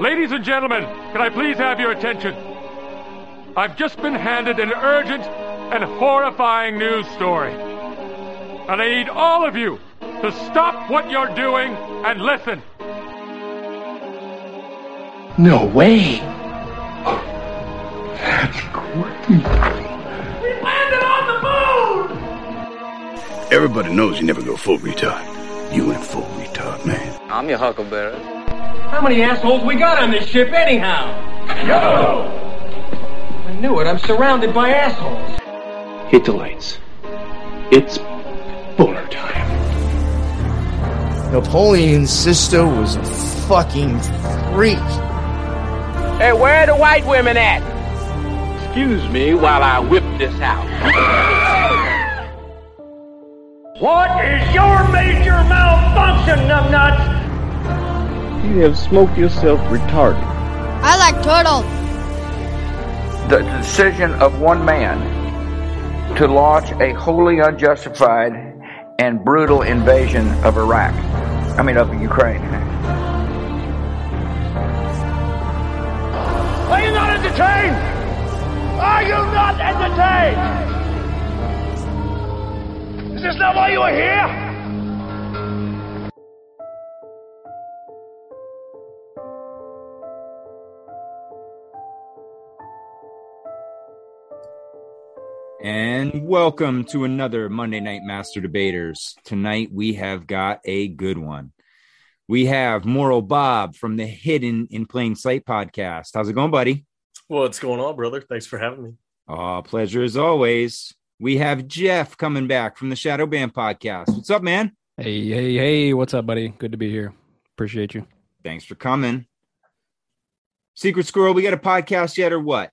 Ladies and gentlemen, can I please have your attention? I've just been handed an urgent and horrifying news story. And I need all of you to stop what you're doing and listen. No way. That's crazy. We landed on the moon! Everybody knows you never go full retard. You went full retard, man. I'm your huckleberry. How many assholes we got on this ship anyhow? Yo! I knew it. I'm surrounded by assholes. Hit the lights. It's boner time. Napoleon's sister was a fucking freak. Hey, where are the white women at? Excuse me while I whip this out. What is your major malfunction, numbnuts? You have smoked yourself retarded. I like turtles. The decision of one man to launch a wholly unjustified and brutal invasion of Iraq. I mean, of Ukraine. Are you not entertained? Are you not entertained? Is this not why you are here? And welcome to another Monday Night Master Debaters. Tonight we have got a good one. We have Moral Bob from the Hidden in Plain Sight podcast. How's it going, buddy? Well, what's going on, brother? Thanks for having me. Oh, pleasure as always. We have Jeff coming back from the Shadow Banned podcast. What's up, man? Hey, hey, hey. What's up, buddy? Good to be here. Appreciate you. Thanks for coming. Secret Squirrel, we got a podcast yet or what?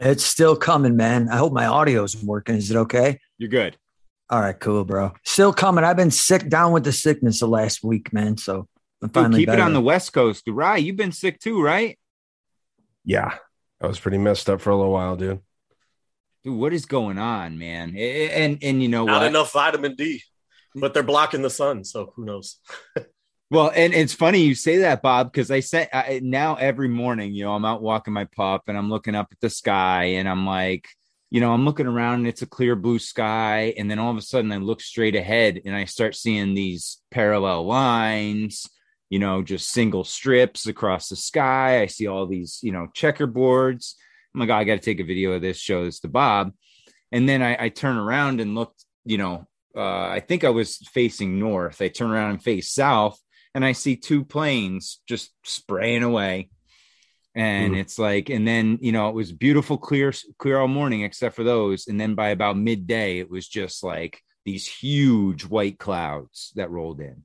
It's still coming, man. I hope my audio's working. Is it okay? You're good. All right, cool, bro. Still coming. I've been sick down with the sickness the last week, man. So I'm Dude, finally keep it on the West Coast. Right, you've been sick too, right? Yeah, I was pretty messed up for a little while, dude. Dude, what is going on, man? A- And and you know Not what? enough vitamin D, but they're blocking the sun, so who knows? Well, and it's funny you say that, Bob, because I say I, now every morning, you know, I'm out walking my pup and I'm looking up at the sky and I'm like, you know, I'm looking around and it's a clear blue sky. And then all of a sudden I look straight ahead and I start seeing these parallel lines, you know, just single strips across the sky. I see all these, you know, checkerboards. I'm like, oh, I got to take a video of this, show this to Bob. And then I, I turn around and look, you know, uh, I think I was facing north. I turn around and face south and I see two planes just spraying away. And Mhm. it's like, and then you know, it was beautiful, clear, clear all morning, except for those. And then by about midday, it was just like these huge white clouds that rolled in.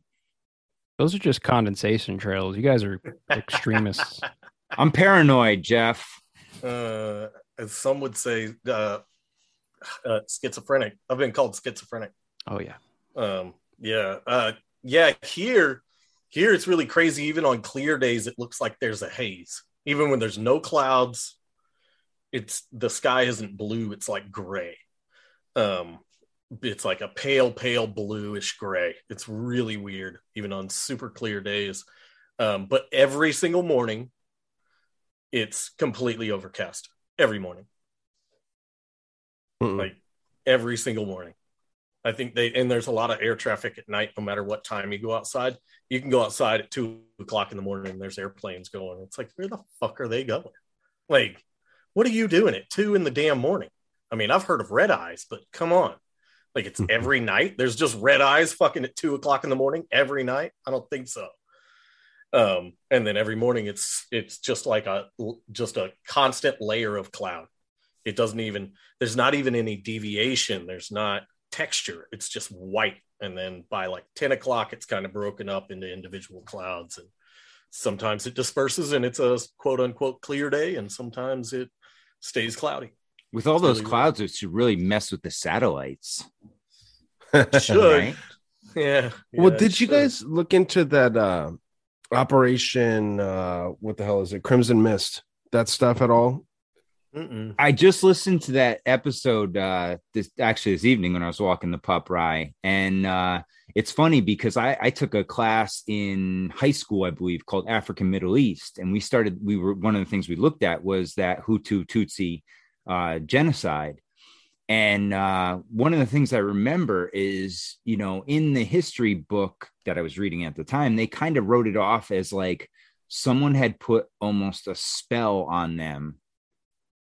Those are just condensation trails. You guys are extremists. I'm paranoid, Jeff. Uh, as some would say, uh, uh, schizophrenic. I've been called schizophrenic. Oh yeah. Um, yeah, uh, yeah. Here, here it's really crazy. Even on clear days, it looks like there's a haze. Even when there's no clouds, it's the sky isn't blue. It's like gray. Um, it's like a pale, pale bluish gray. It's really weird, even on super clear days. Um, but every single morning, it's completely overcast. Every morning, Mm-mm. like every single morning. I think they and there's a lot of air traffic at night. No matter what time you go outside, you can go outside at two o'clock in the morning. and There's airplanes going. It's like where the fuck are they going? Like, what are you doing at two in the damn morning? I mean, I've heard of red eyes, but come on, like it's every night. There's just red eyes fucking at two o'clock in the morning every night. I don't think so. Um, and then every morning it's it's just like a just a constant layer of cloud. It doesn't even there's not even any deviation. There's not texture. It's just white. And then by like 10 o'clock, it's kind of broken up into individual clouds. And sometimes it disperses and it's a quote unquote clear day. And sometimes it stays cloudy. With all It's those really clouds, it should really mess with the satellites. Should. Right? Yeah. well, yeah, did it you should. guys look into that uh operation uh what the hell is it? Crimson Mist. That stuff at all? Mm-mm. I just listened to that episode uh this actually this evening when I was walking the pup rye. And uh it's funny because I, I took a class in high school, I believe, called African Middle East. And we started, we were one of the things we looked at was that Hutu Tutsi uh genocide. And uh, one of the things I remember is, you know, in the history book that I was reading at the time, they kind of wrote it off as like someone had put almost a spell on them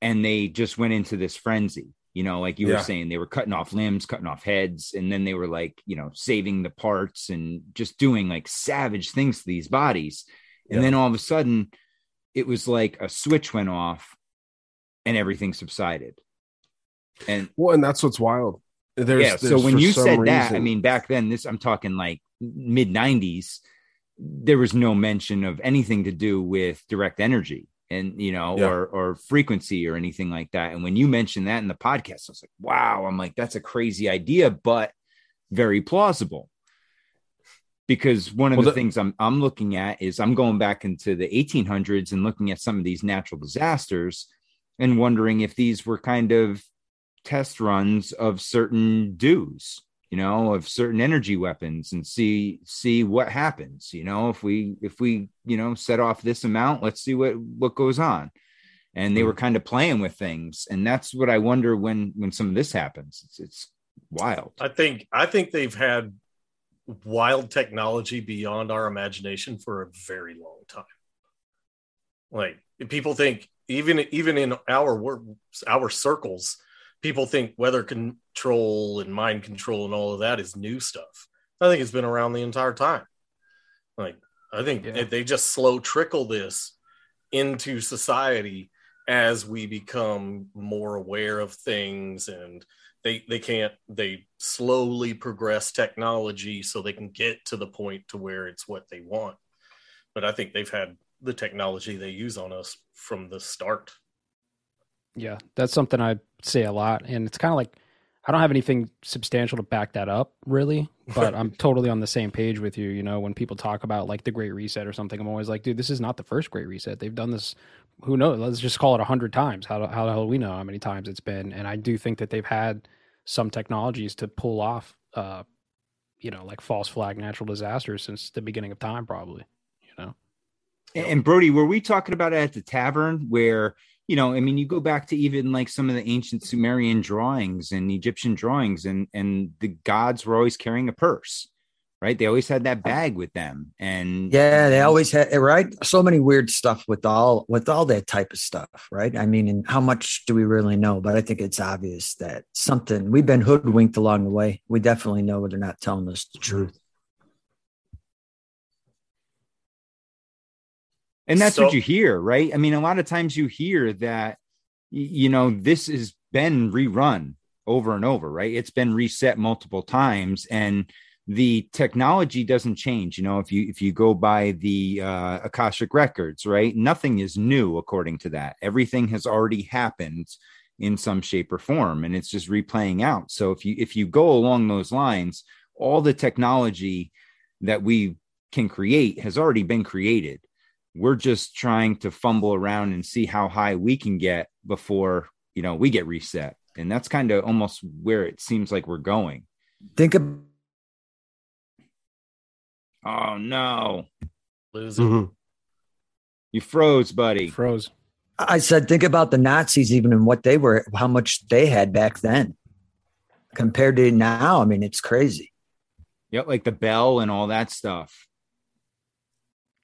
and they just went into this frenzy. You know, like you Yeah. were saying, they were cutting off limbs, cutting off heads, and then they were like, you know, saving the parts and just doing like savage things to these bodies. And Yeah. then all of a sudden, it was like a switch went off and everything subsided. And Well, and that's what's wild. There's, yeah, so when you said that, I mean, back then, this I'm talking like mid 90s, there was no mention of anything to do with direct energy and you know, Yeah. or or frequency or anything like that. And when you mentioned that in the podcast, I was like, wow, I'm like, that's a crazy idea, but very plausible. Because one of Well, the the- things I'm I'm looking at is I'm going back into the 1800s and looking at some of these natural disasters and wondering if these were kind of test runs of certain dues you know of certain energy weapons and see see what happens you know if we if we you know set off this amount let's see what what goes on. And they were mm-hmm. kind of playing with things. And that's what i wonder when when some of this happens. It's, it's wild. I think I think they've had wild technology beyond our imagination for a very long time. Like people think even even in our our circles, people think weather control and mind control and all of that is new stuff. I think it's been around the entire time. Like I think Yeah. they just slow trickle this into society as we become more aware of things and they they can't they slowly progress technology so they can get to the point to where it's what they want but i think they've had the technology they use on us from the start Yeah, that's something I say a lot, and it's kind of like I don't have anything substantial to back that up, really. But I'm totally on the same page with you. You know, when people talk about like the Great Reset or something, I'm always like, dude, this is not the first Great Reset. They've done this. Who knows? Let's just call it a hundred times. How how the hell do we know how many times it's been? And I do think that they've had some technologies to pull off, uh, you know, like false flag natural disasters since the beginning of time, probably. You know. And- And Brodie, were we talking about it at the tavern where, you know, I mean, you go back to even like some of the ancient Sumerian drawings and Egyptian drawings, and and the gods were always carrying a purse, right? They always had that bag with them, and Yeah, they always had right. So many weird stuff with all with all that type of stuff, right? I mean, and how much do we really know? But I think it's obvious that something we've been hoodwinked along the way. We definitely know they're not telling us the truth. And that's So- what you hear, right? I mean, a lot of times you hear that, you know, this has been rerun over and over, right? It's been reset multiple times, and the technology doesn't change. You know, if you if you go by the uh, akashic records, right, nothing is new according to that. Everything has already happened in some shape or form, and it's just replaying out. So if you if you go along those lines, all the technology that we can create has already been created we're just trying to fumble around and see how high we can get before you know we get reset and that's kind of almost where it seems like we're going Think of oh no losing Mhm. you froze buddy Froze. I said, think about the Nazis, even and what they were, how much they had back then compared to now. I mean, it's crazy. yep like the bell and all that stuff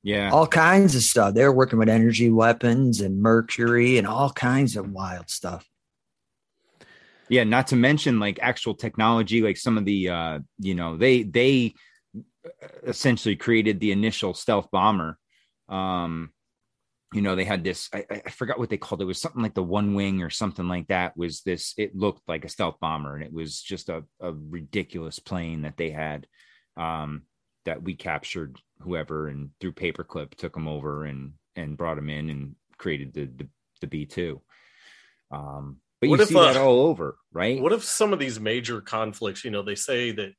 yeah All kinds of stuff. They were working with energy weapons and mercury and all kinds of wild stuff. yeah not to mention like actual technology like some of the uh you know they they essentially created the initial stealth bomber um you know they had this I, I- I forgot what they called it. it was something like the one wing or something like that was this it looked like a stealth bomber and it was just a, a ridiculous plane that they had um that we captured whoever and through paperclip took them over and and brought them in and created the the, the b2 um but What you if, see that uh, all over right What if some of these major conflicts, you know, they say that,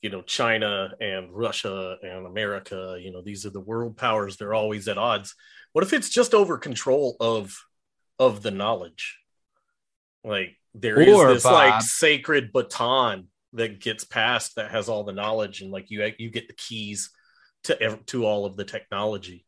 you know, China and Russia and America, you know, these are the world powers, they're always at odds. What if it's just over control of of the knowledge. Like there is Or, this like sacred baton that gets passed that has all the knowledge and like you you get the keys to to all of the technology.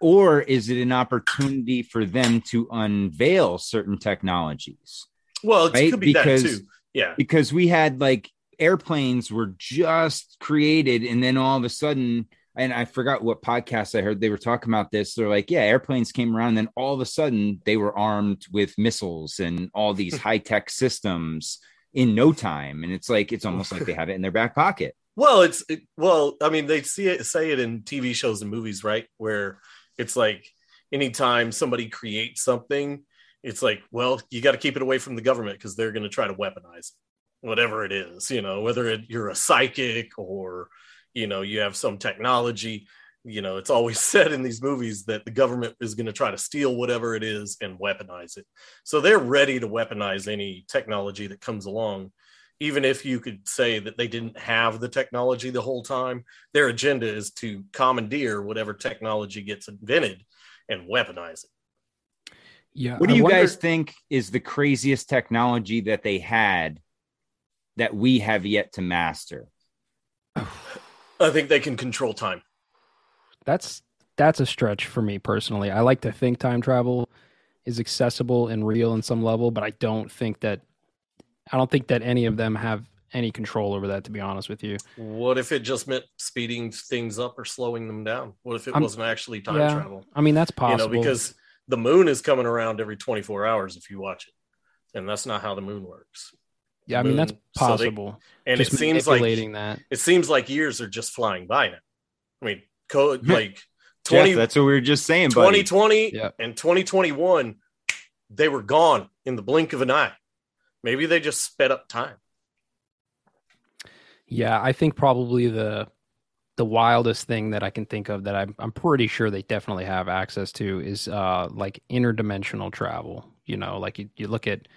Or is it an opportunity for them to unveil certain technologies? Well, it Right? could be Because- that too. Yeah. Because we had like airplanes were just created, and then all of a sudden, and I forgot what podcast I heard they were talking about this. They're like, yeah, airplanes came around, and then all of a sudden they were armed with missiles and all these high tech systems in no time. And it's like it's almost like they have it in their back pocket. Well, it's it, well, I mean, they see it say it in TV shows and movies, right? Where it's like anytime somebody creates something, it's like, well, you got to keep it away from the government because they're going to try to weaponize whatever it is, you know, whether it, you're a psychic or you know you have some technology. You know, it's always said in these movies that the government is going to try to steal whatever it is and weaponize it. So they're ready to weaponize any technology that comes along even if you could say that they didn't have the technology the whole time, their agenda is to commandeer whatever technology gets invented and weaponize it. Yeah. What do I you wonder- guys think is the craziest technology that they had that we have yet to master? I think they can control time. That's that's a stretch for me personally. I like to think time travel is accessible and real in some level, but I don't think that I don't think that any of them have any control over that to be honest with you. What if it just meant speeding things up or slowing them down? What if it I'm- wasn't actually time yeah, travel? I mean that's You know, possible. because the moon is coming around every 24 hours if you watch it. And that's not how the moon works. Yeah, I mean, that's Moon- so they- possible. and Just it seems like that. It seems like years are just flying by now. I mean, co- Yeah. like Jeff, 20 that's what we were just saying, 2020 Yeah. and 2021 they were gone in the blink of an eye maybe they just sped up time Yeah, I think probably the the wildest thing that I can think of that I'm I'm pretty sure they definitely have access to is uh like interdimensional travel. You know, like you, you look at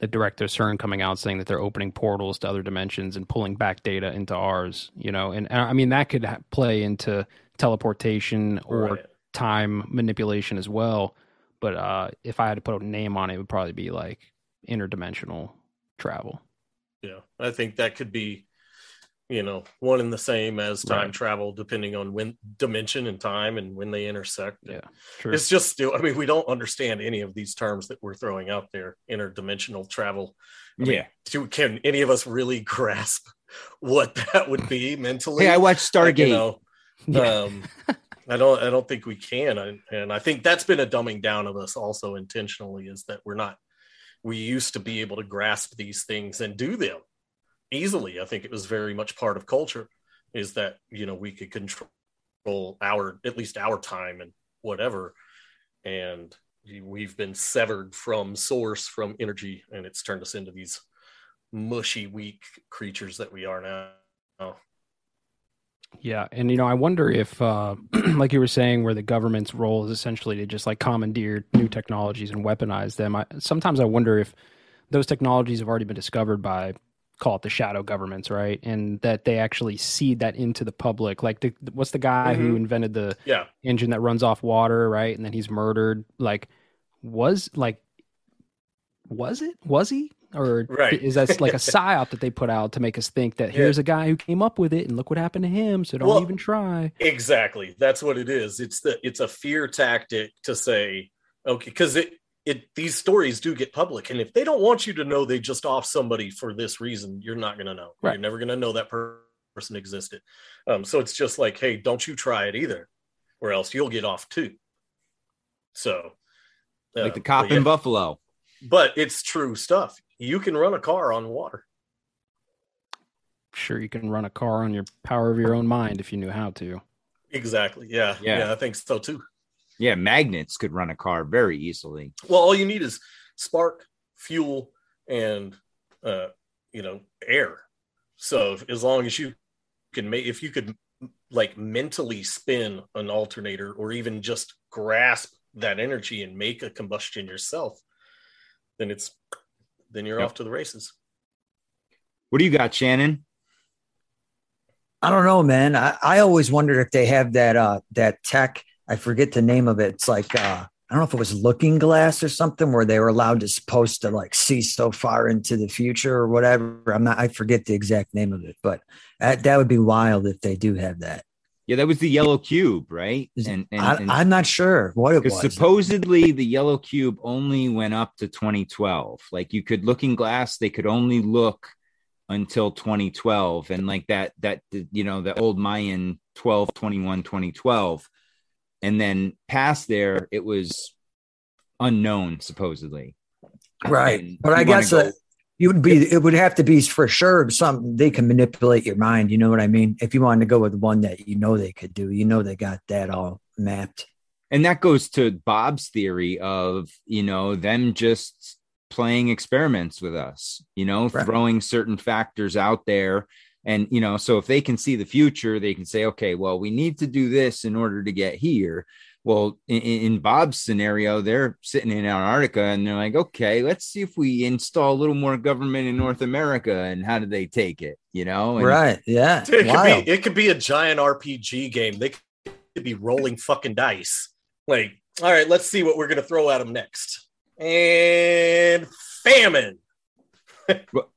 the director CERN coming out saying that they're opening portals to other dimensions and pulling back data into ours. You know, and, and I mean that could ha- play into teleportation or Right. time manipulation as well. But uh if I had to put a name on it, it would probably be like interdimensional travel. yeah i think that could be you know one and the same as time Right. travel depending on when dimension and time and when they intersect Yeah, true. it's just still i mean we don't understand any of these terms that we're throwing out there interdimensional travel I mean, Yeah. do, can any of us really grasp what that would be mentally Hey, I watched Like, you Stargate. Know, um, I don't. I don't think we can, and, and I think that's been a dumbing down of us also intentionally. Is that we're not. We used to be able to grasp these things and do them easily. I think it was very much part of culture. Is that you know we could control our at least our time and whatever, and we've been severed from source from energy, and it's turned us into these mushy, weak creatures that we are now. Yeah, and you know, I wonder if, uh, like you were saying, where the government's role is essentially to just like commandeer new technologies and weaponize them. I, sometimes I wonder if those technologies have already been discovered by, call it the shadow governments, right? And that they actually seed that into the public. Like, the, what's the guy who Mhm. invented the Yeah. engine that runs off water, right? And then he's murdered. Like, was like, was it? Was he? Or Right. is that like a psyop that they put out to make us think that Yeah. here's a guy who came up with it and look what happened to him, so don't Well, even try. Exactly. That's what it is. It's the it's a fear tactic to say, okay, because it it these stories do get public, and if they don't want you to know they just off somebody for this reason, you're not going to know. Right. You're never going to know that per- person existed. Um, so it's just like, hey, don't you try it either, or else you'll get off too. So, like uh, the cop but in. Buffalo. But it's true stuff. You can run a car on water. Sure, you can run a car on your power of your own mind if you knew how to. Exactly. Yeah. Yeah. Yeah. I think so too. Yeah, magnets could run a car very easily. Well, all you need is spark, fuel, and uh, you know, air. So if- as long as you can make, if you could like mentally spin an alternator or even just grasp that energy and make a combustion yourself, then it's then you're Yep. off to the races. What do you got, Shannon? I don't know, man. I, I always wondered if they have that uh that tech. I forget the name of it. It's like uh I don't know if it was Looking Glass or something where they were allowed to supposed to like see so far into the future or whatever. I'm not. I forget the exact name of it, but that, that would be wild if they do have that. Yeah, that was the yellow cube, right? And, and, I, am not sure what it was. Supposedly, the yellow cube only went up to 2012. Like you could Looking Glass, they could only look until 2012, and like that that you know the old Mayan 12, 21, 2012 and then past there it was unknown supposedly right And but i guess uh, you would be it would have to be for sure something they can manipulate your mind you know what i mean if you wanted to go with one that you know they could do you know they got that all mapped and that goes to bob's theory of you know them just playing experiments with us you know Right. throwing certain factors out there and you know so if they can see the future they can say okay well we need to do this in order to get here well in, in bob's scenario they're sitting in antarctica and they're like okay let's see if we install a little more government in north america and how do they take it you know And- right yeah It could, be, it could be a giant RPG game. They could be rolling fucking dice. Like, all right, let's see what we're going to throw at them next. And famine. well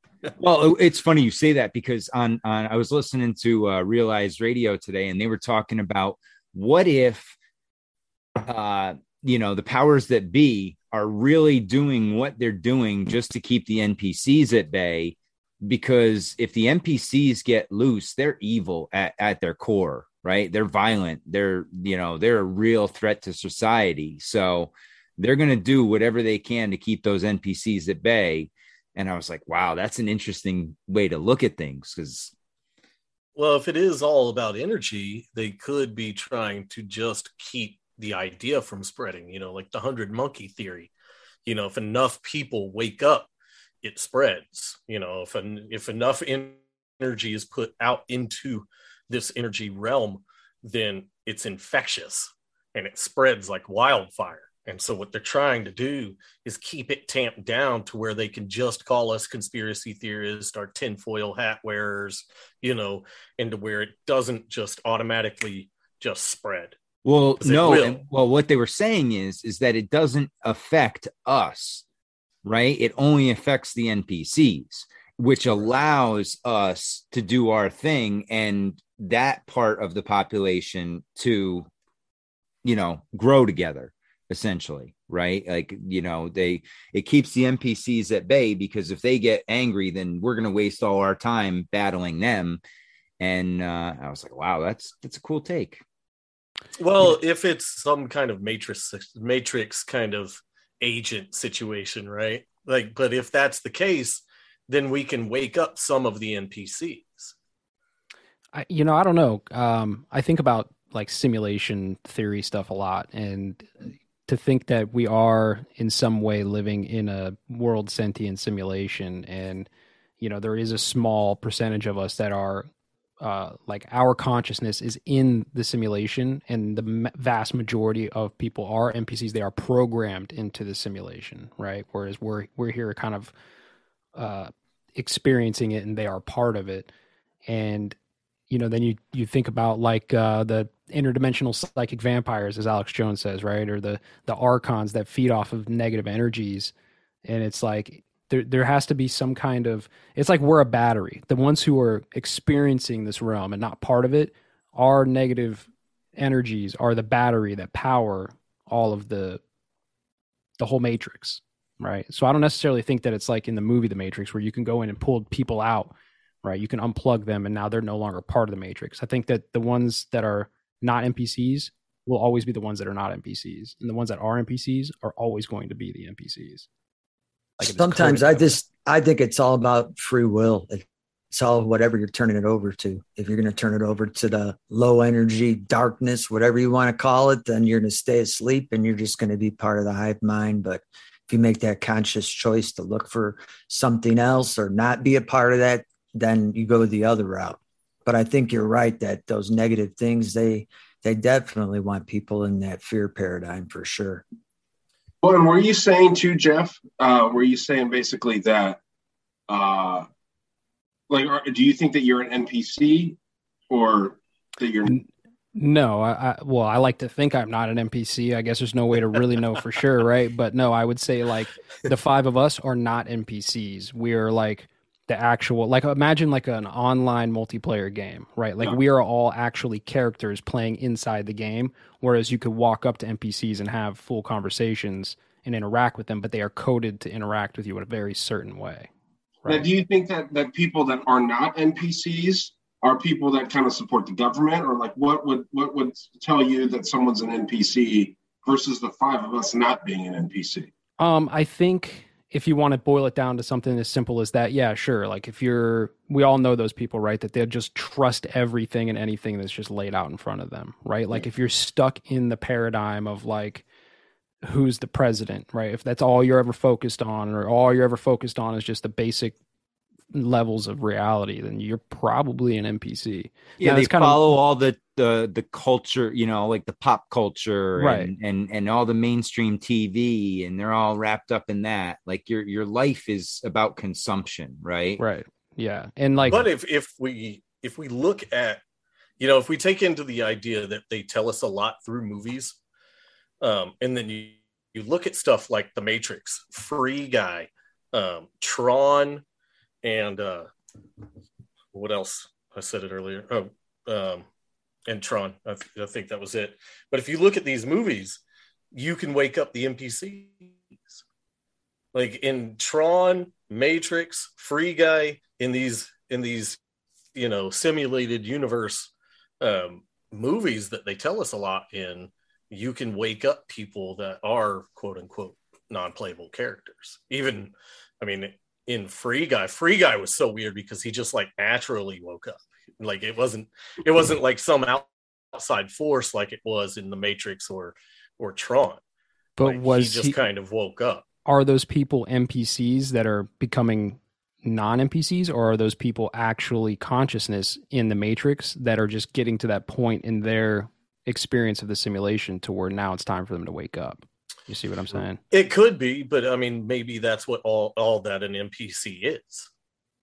it's funny you say that because on on i was listening to uh realized radio today and they were talking about what if uh you know the powers that be are really doing what they're doing just to keep the npcs at bay because if the npcs get loose they're evil at, at their core right? They're violent. They're you know they're a real threat to society. So they're going to do whatever they can to keep those npcs at bay and I was like, wow, that's an interesting way to look at things because Well, if it is all about energy, they could be trying to just keep the idea from spreading, you know, like the hundred monkey theory. You know, if enough people wake up, it spreads. You know, if en- if enough en- energy is put out into this energy realm, then it's infectious and it spreads like wildfire. And so what they're trying to do is keep it tamped down to where they can just call us conspiracy theorists or tinfoil hat wearers, you know, and to where it doesn't just automatically just spread. Well, no, and- well, what they were saying is is that it doesn't affect us, right? It only affects the NPCs, which allows us to do our thing and that part of the population to, you know, grow together essentially right like you know they it keeps the npcs at bay because if they get angry then we're going to waste all our time battling them and uh i was like wow that's that's a cool take Well, if it's some kind of matrix matrix kind of agent situation, right? Like, but if that's the case, then we can wake up some of the NPCs. I, you know, I don't know. Um, I think about like simulation theory stuff a lot, and to think that we are in some way living in a world sentient simulation, and you know, there is a small percentage of us that are uh, like our consciousness is in the simulation, and the vast majority of people are NPCs. They are programmed into the simulation, right? Whereas we're we're here kind of uh, experiencing it, and they are part of it. And you know, then you you think about like uh, the interdimensional psychic vampires, as Alex Jones says, right, or the the archons that feed off of negative energies, and it's like there there has to be some kind of it's like we're a battery. The ones who are experiencing this realm and not part of it are negative energies are the battery that power all of the the whole matrix right? So i don't necessarily think that it's like in the movie the matrix where you can go in and pull people out right? You can unplug them and now they're no longer part of the matrix. I think that the ones that are not npcs will always be the ones that are not npcs and the ones that are npcs are always going to be the npcs Like, Sometimes I just I think it's all about free will. It's all whatever you're turning it over to. If you're going to turn it over to the low energy darkness, whatever you want to call it, then you're going to stay asleep and you're just going to be part of the hive mind. But if you make that conscious choice to look for something else or not be a part of that, then you go the other route. But I think you're right that those negative things they they definitely want people in that fear paradigm for sure. Well, and were you saying too, Jeff? Uh, were you saying basically that, uh, like, are, do you think that you're an NPC or that you're? No, I, I well, I like to think I'm not an NPC. I guess there's no way to really know for sure, right? But no, I would say like the five of us are not NPCs. We're like the actual like imagine like an online multiplayer game, right? Like Yeah. we are all actually characters playing inside the game, whereas you could walk up to NPCs and have full conversations and interact with them, but they are coded to interact with you in a very certain way. Now, do you think that that people that are not NPCs are people that kind of support the government, or like what would what would tell you that someone's an NPC versus the five of us not being an NPC? Um, I think if you want to boil it down to something as simple as that, yeah, sure. Like if you're, we all know those people, right? That they'll just trust everything and anything that's just laid out in front of them, right? Like if you're stuck in the paradigm of like, who's the president, right? If that's all you're ever focused on, or all you're ever focused on is just the basic levels of reality, then you're probably an NPC. Yeah, Now, they it's kind of- follow all the the the culture, you know, like the pop culture, Right. And, and and all the mainstream TV, and they're all wrapped up in that. Like your your life is about consumption, right? Right. Yeah, and like, but if if we if we look at you know if we take into the idea that they tell us a lot through movies um and then you you look at stuff like the matrix free guy um tron and uh what else? I said it earlier. Oh um and tron. I, th- I think that was it. But if you look at these movies you can wake up the npcs like in tron matrix free guy in these in these you know simulated universe um movies that they tell us a lot in you can wake up people that are quote unquote non-playable characters. Even i mean in free guy free guy was so weird because he just like naturally woke up. Like it wasn't it wasn't like some out- outside force like it was in the matrix or or tron. But Like, was he just he- kind of woke up. Are those people NPCs that are becoming non NPCs, or are those people actually consciousness in the Matrix that are just getting to that point in their experience of the simulation to where now it's time for them to wake up? You see what I'm saying? It could be, but I mean, maybe that's what all all that an NPC is.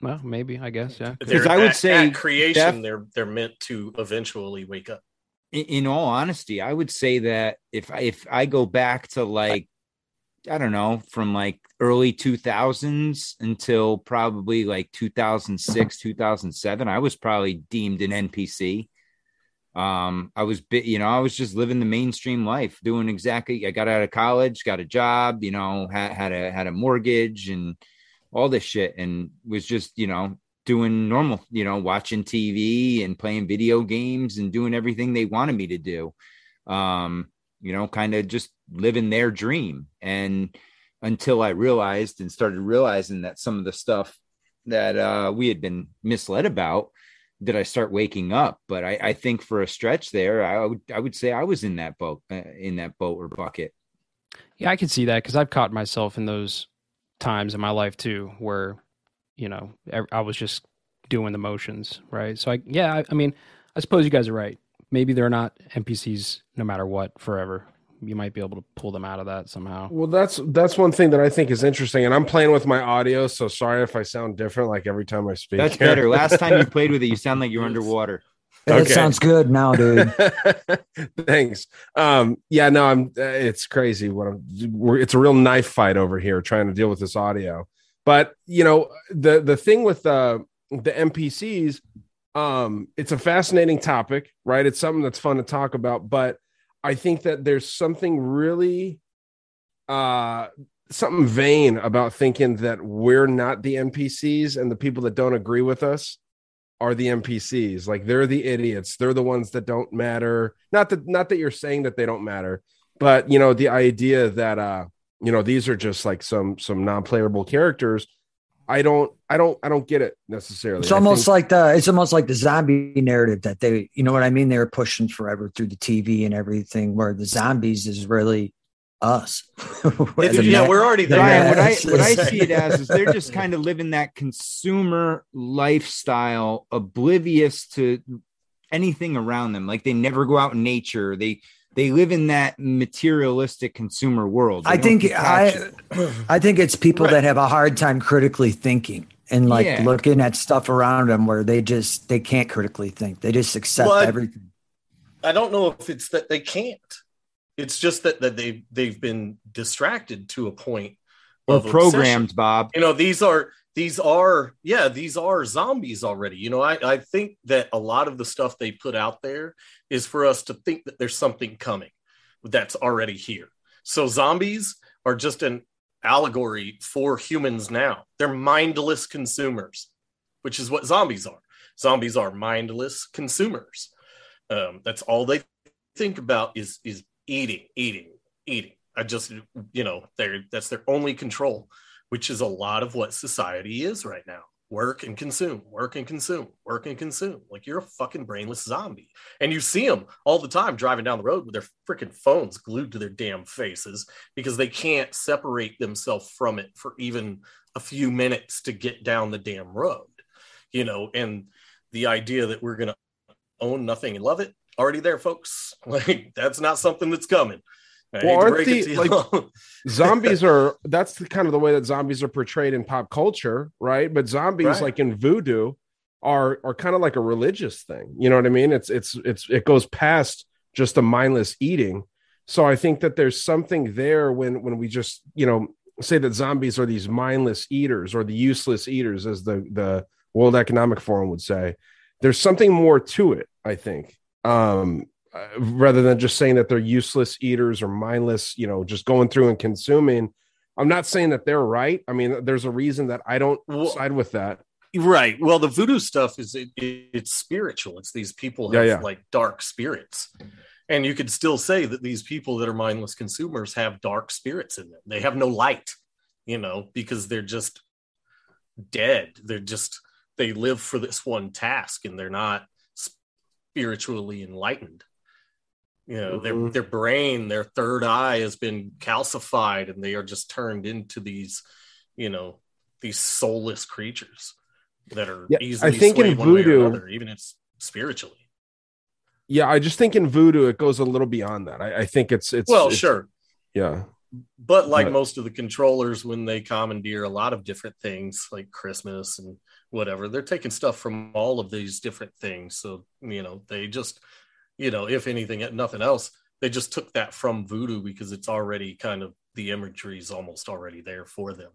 Well, maybe I guess yeah. They're I would at- say at creation, def- they're they're meant to eventually wake up. in, in all honesty, I would say that if I, if I go back to like I don't know from like early 2000s until probably like 2006 2007 I was probably deemed an NPC um I was bit you know I was just living the mainstream life doing exactly I got out of college got a job you know had had a had a mortgage and all this shit and was just you know doing normal you know watching tv and playing video games and doing everything they wanted me to do. Um you know kind of just living their dream. And until i realized and started realizing that some of the stuff that uh we had been misled about did i start waking up but i i think for a stretch there i would i would say i was in that boat uh, in that boat or bucket Yeah, I can see that because I've caught myself in those times in my life too, where you know I was just doing the motions, right? So I, yeah, I, I mean, I suppose you guys are right. Maybe they're not NPCs no matter what forever. You might be able to pull them out of that somehow. Well, that's that's one thing that I think is interesting, and I'm playing with my audio, so sorry if I sound different. Like every time I speak, that's better last time you played with it you sound like you're underwater That sounds good now, dude. Thanks. Um, yeah, no, I'm. uh, It's crazy. What I'm. We're, it's a real knife fight over here trying to deal with this audio. But you know, the the thing with uh, the NPCs, um, it's a fascinating topic, right? It's something that's fun to talk about. But I think that there's something really, uh, something vain about thinking that we're not the NPCs and the people that don't agree with us are the NPCs. Like they're the idiots. They're the ones that don't matter. Not that not that you're saying that they don't matter, but you know, the idea that uh, you know, these are just like some some non-playable characters. I don't I don't I don't get it necessarily. It's almost think- like the it's almost like the zombie narrative that they you know what I mean? They were pushing forever through the TV and everything, where the zombies is really us. The yeah, we're already the there. Brian, what I what I see it as is they're just kind of living that consumer lifestyle, oblivious to anything around them. Like they never go out in nature. They they live in that materialistic consumer world. They I think I I think it's people that have a hard time critically thinking and like Yeah. looking at stuff around them where they just they can't critically think. They just accept Well, I- everything. I don't know if it's that they can't. It's just that that they they've been distracted to a point Or of programmed, obsession. Bob. You know, these are these are yeah, these are zombies already. You know, I I think that a lot of the stuff they put out there is for us to think that there's something coming that's already here. So zombies are just an allegory for humans now. They're mindless consumers, which is what zombies are. Zombies are mindless consumers. Um, that's all they think about is is eating, eating, eating. I just you know they're that's their only control, which is a lot of what society is right now. Work and consume, work and consume, work and consume. Like you're a fucking brainless zombie, and you see them all the time driving down the road with their freaking phones glued to their damn faces because they can't separate themselves from it for even a few minutes to get down the damn road. You know, and the idea that we're gonna own nothing and love it already there, folks. Like that's not something that's coming. Well, aren't the like zombies are that's the kind of the way that zombies are portrayed in pop culture, right? But zombies, Right. like in voodoo, are are kind of like a religious thing. You know what I mean? It's it's it's it goes past just the mindless eating. So I think that there's something there when when we just you know say that zombies are these mindless eaters or the useless eaters, as the the World Economic Forum would say. There's something more to it, I think. Um, uh, rather than just saying that they're useless eaters or mindless, you know, just going through and consuming. I'm not saying that they're right. I mean, there's a reason that I don't side with that. Right. Well, the voodoo stuff is it, it- it's spiritual. It's these people Yeah, have yeah. like dark spirits. And you could still say that these people that are mindless consumers have dark spirits in them. They have no light, you know, because they're just dead. They're just they live for this one task and they're not spiritually enlightened. You know, their Mhm. their brain, their third eye has been calcified and they are just turned into these, you know, these soulless creatures that are Yeah, I easily think in swayed one way or voodoo- another, even it's spiritually. Yeah, I just think in voodoo it goes a little beyond that. I, I think it's it's well, it's- sure. yeah. But like But- most of the controllers, when they commandeer a lot of different things like Christmas and whatever, they're taking stuff from all of these different things. So, you know, they just, you know, if anything, nothing else, they just took that from voodoo because it's already kind of the imagery is almost already there for them.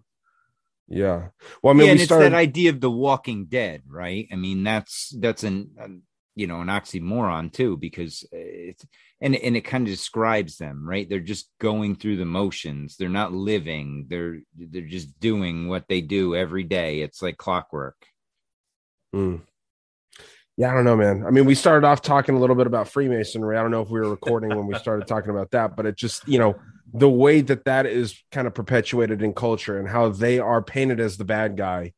Yeah. Well, I mean, yeah, we and it's that idea of the Walking Dead, right? I mean, that's that's an um, you know an oxymoron too, because it's and and it kind of describes them, right? They're just going through the motions. They're not living. They're they're just doing what they do every day. It's like clockwork. Mm. Yeah, I don't know, man. I mean, we started off talking a little bit about Freemasonry. I don't know if we were recording when we started talking about that, but it just, you know, the way that that is kind of perpetuated in culture and how they are painted as the bad guy,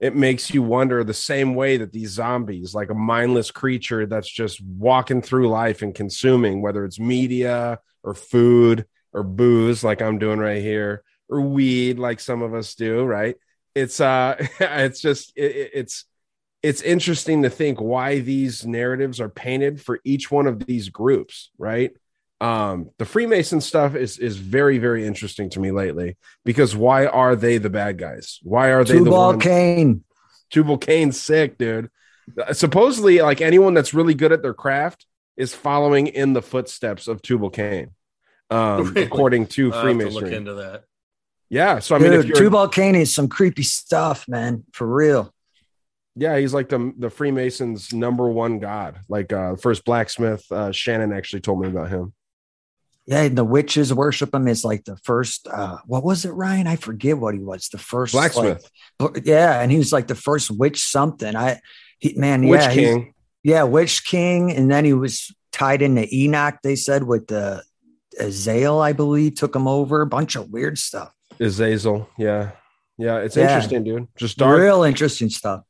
it makes you wonder the same way that these zombies, like a mindless creature that's just walking through life and consuming, whether it's media or food or booze, like I'm doing right here, or weed, like some of us do, right? It's uh, it's just it, it- it's it's interesting to think why these narratives are painted for each one of these groups, right? Um, the Freemason stuff is is very very interesting to me lately because why are they the bad guys? Why are they the Tubal ones? Cain. Tubal Cain's sick, dude. Supposedly, like anyone that's really good at their craft is following in the footsteps of Tubal Cain, um, Really? according to I'll have to look Freemasonry. into that. Yeah, so I mean, if Dude, Tubal Cain is some creepy stuff, man. For real. Yeah, he's like the the Freemasons' number one god. Like uh first blacksmith, uh Shannon actually told me about him. Yeah, and the witches worship him as like the first uh what was it, Ryan? I forget what he was. The first Blacksmith. but- yeah, and he was like the first witch something. I he man, Witch yeah, King. Yeah, Witch King, and then he was tied into Enoch, they said, with the Azael, I believe, took him over. A bunch of weird stuff. Azazel. Yeah. Yeah, it's Yeah. interesting, dude. Just dark Real interesting stuff.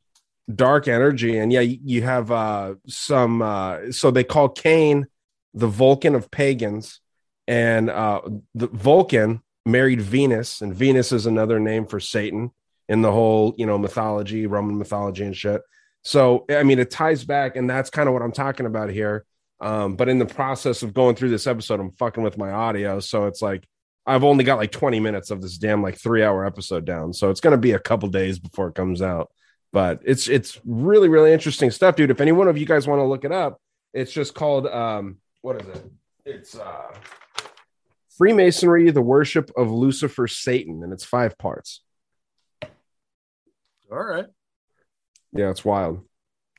Dark energy. And yeah, you, have uh some uh so they call Cain the Vulcan of pagans, and uh the Vulcan married Venus, and Venus is another name for Satan in the whole, you know, mythology, Roman mythology and shit. So I mean, it ties back, and that's kind of what I'm talking about here. Um, but in the process of going through this episode, I'm fucking with my audio, so it's like I've only got like 20 minutes of this damn like three hour episode down, so it's gonna be a couple days before it comes out. But it's it's really really interesting stuff, dude. If any one of you guys want to look it up, It's just called um, what is it? It's uh, Freemasonry: The Worship of Lucifer, Satan, and it's five parts. All right. Yeah, it's wild.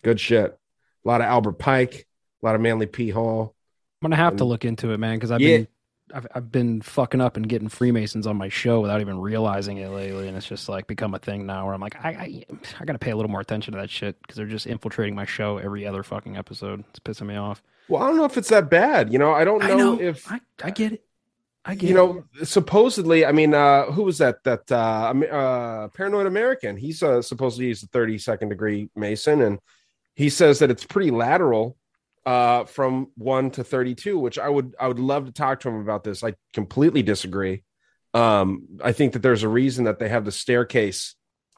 Good shit. A lot of Albert Pike, a lot of Manly P. Hall. I'm gonna have to look into it, man, because I've Yeah. been I've, I've been fucking up and getting Freemasons on my show without even realizing it lately, and it's just like become a thing now where I'm like, I I, I gotta pay a little more attention to that shit because they're just infiltrating my show every other fucking episode. It's pissing me off. Well, I don't know if it's that bad. You know, I don't know, I know. if I, I get it. I get you know supposedly i mean uh who was that that uh, uh paranoid american he's uh supposedly he's a 32nd degree mason and he says that it's pretty lateral uh from 1 to 32 which i would i would love to talk to him about this i completely disagree um i think that there's a reason that they have the staircase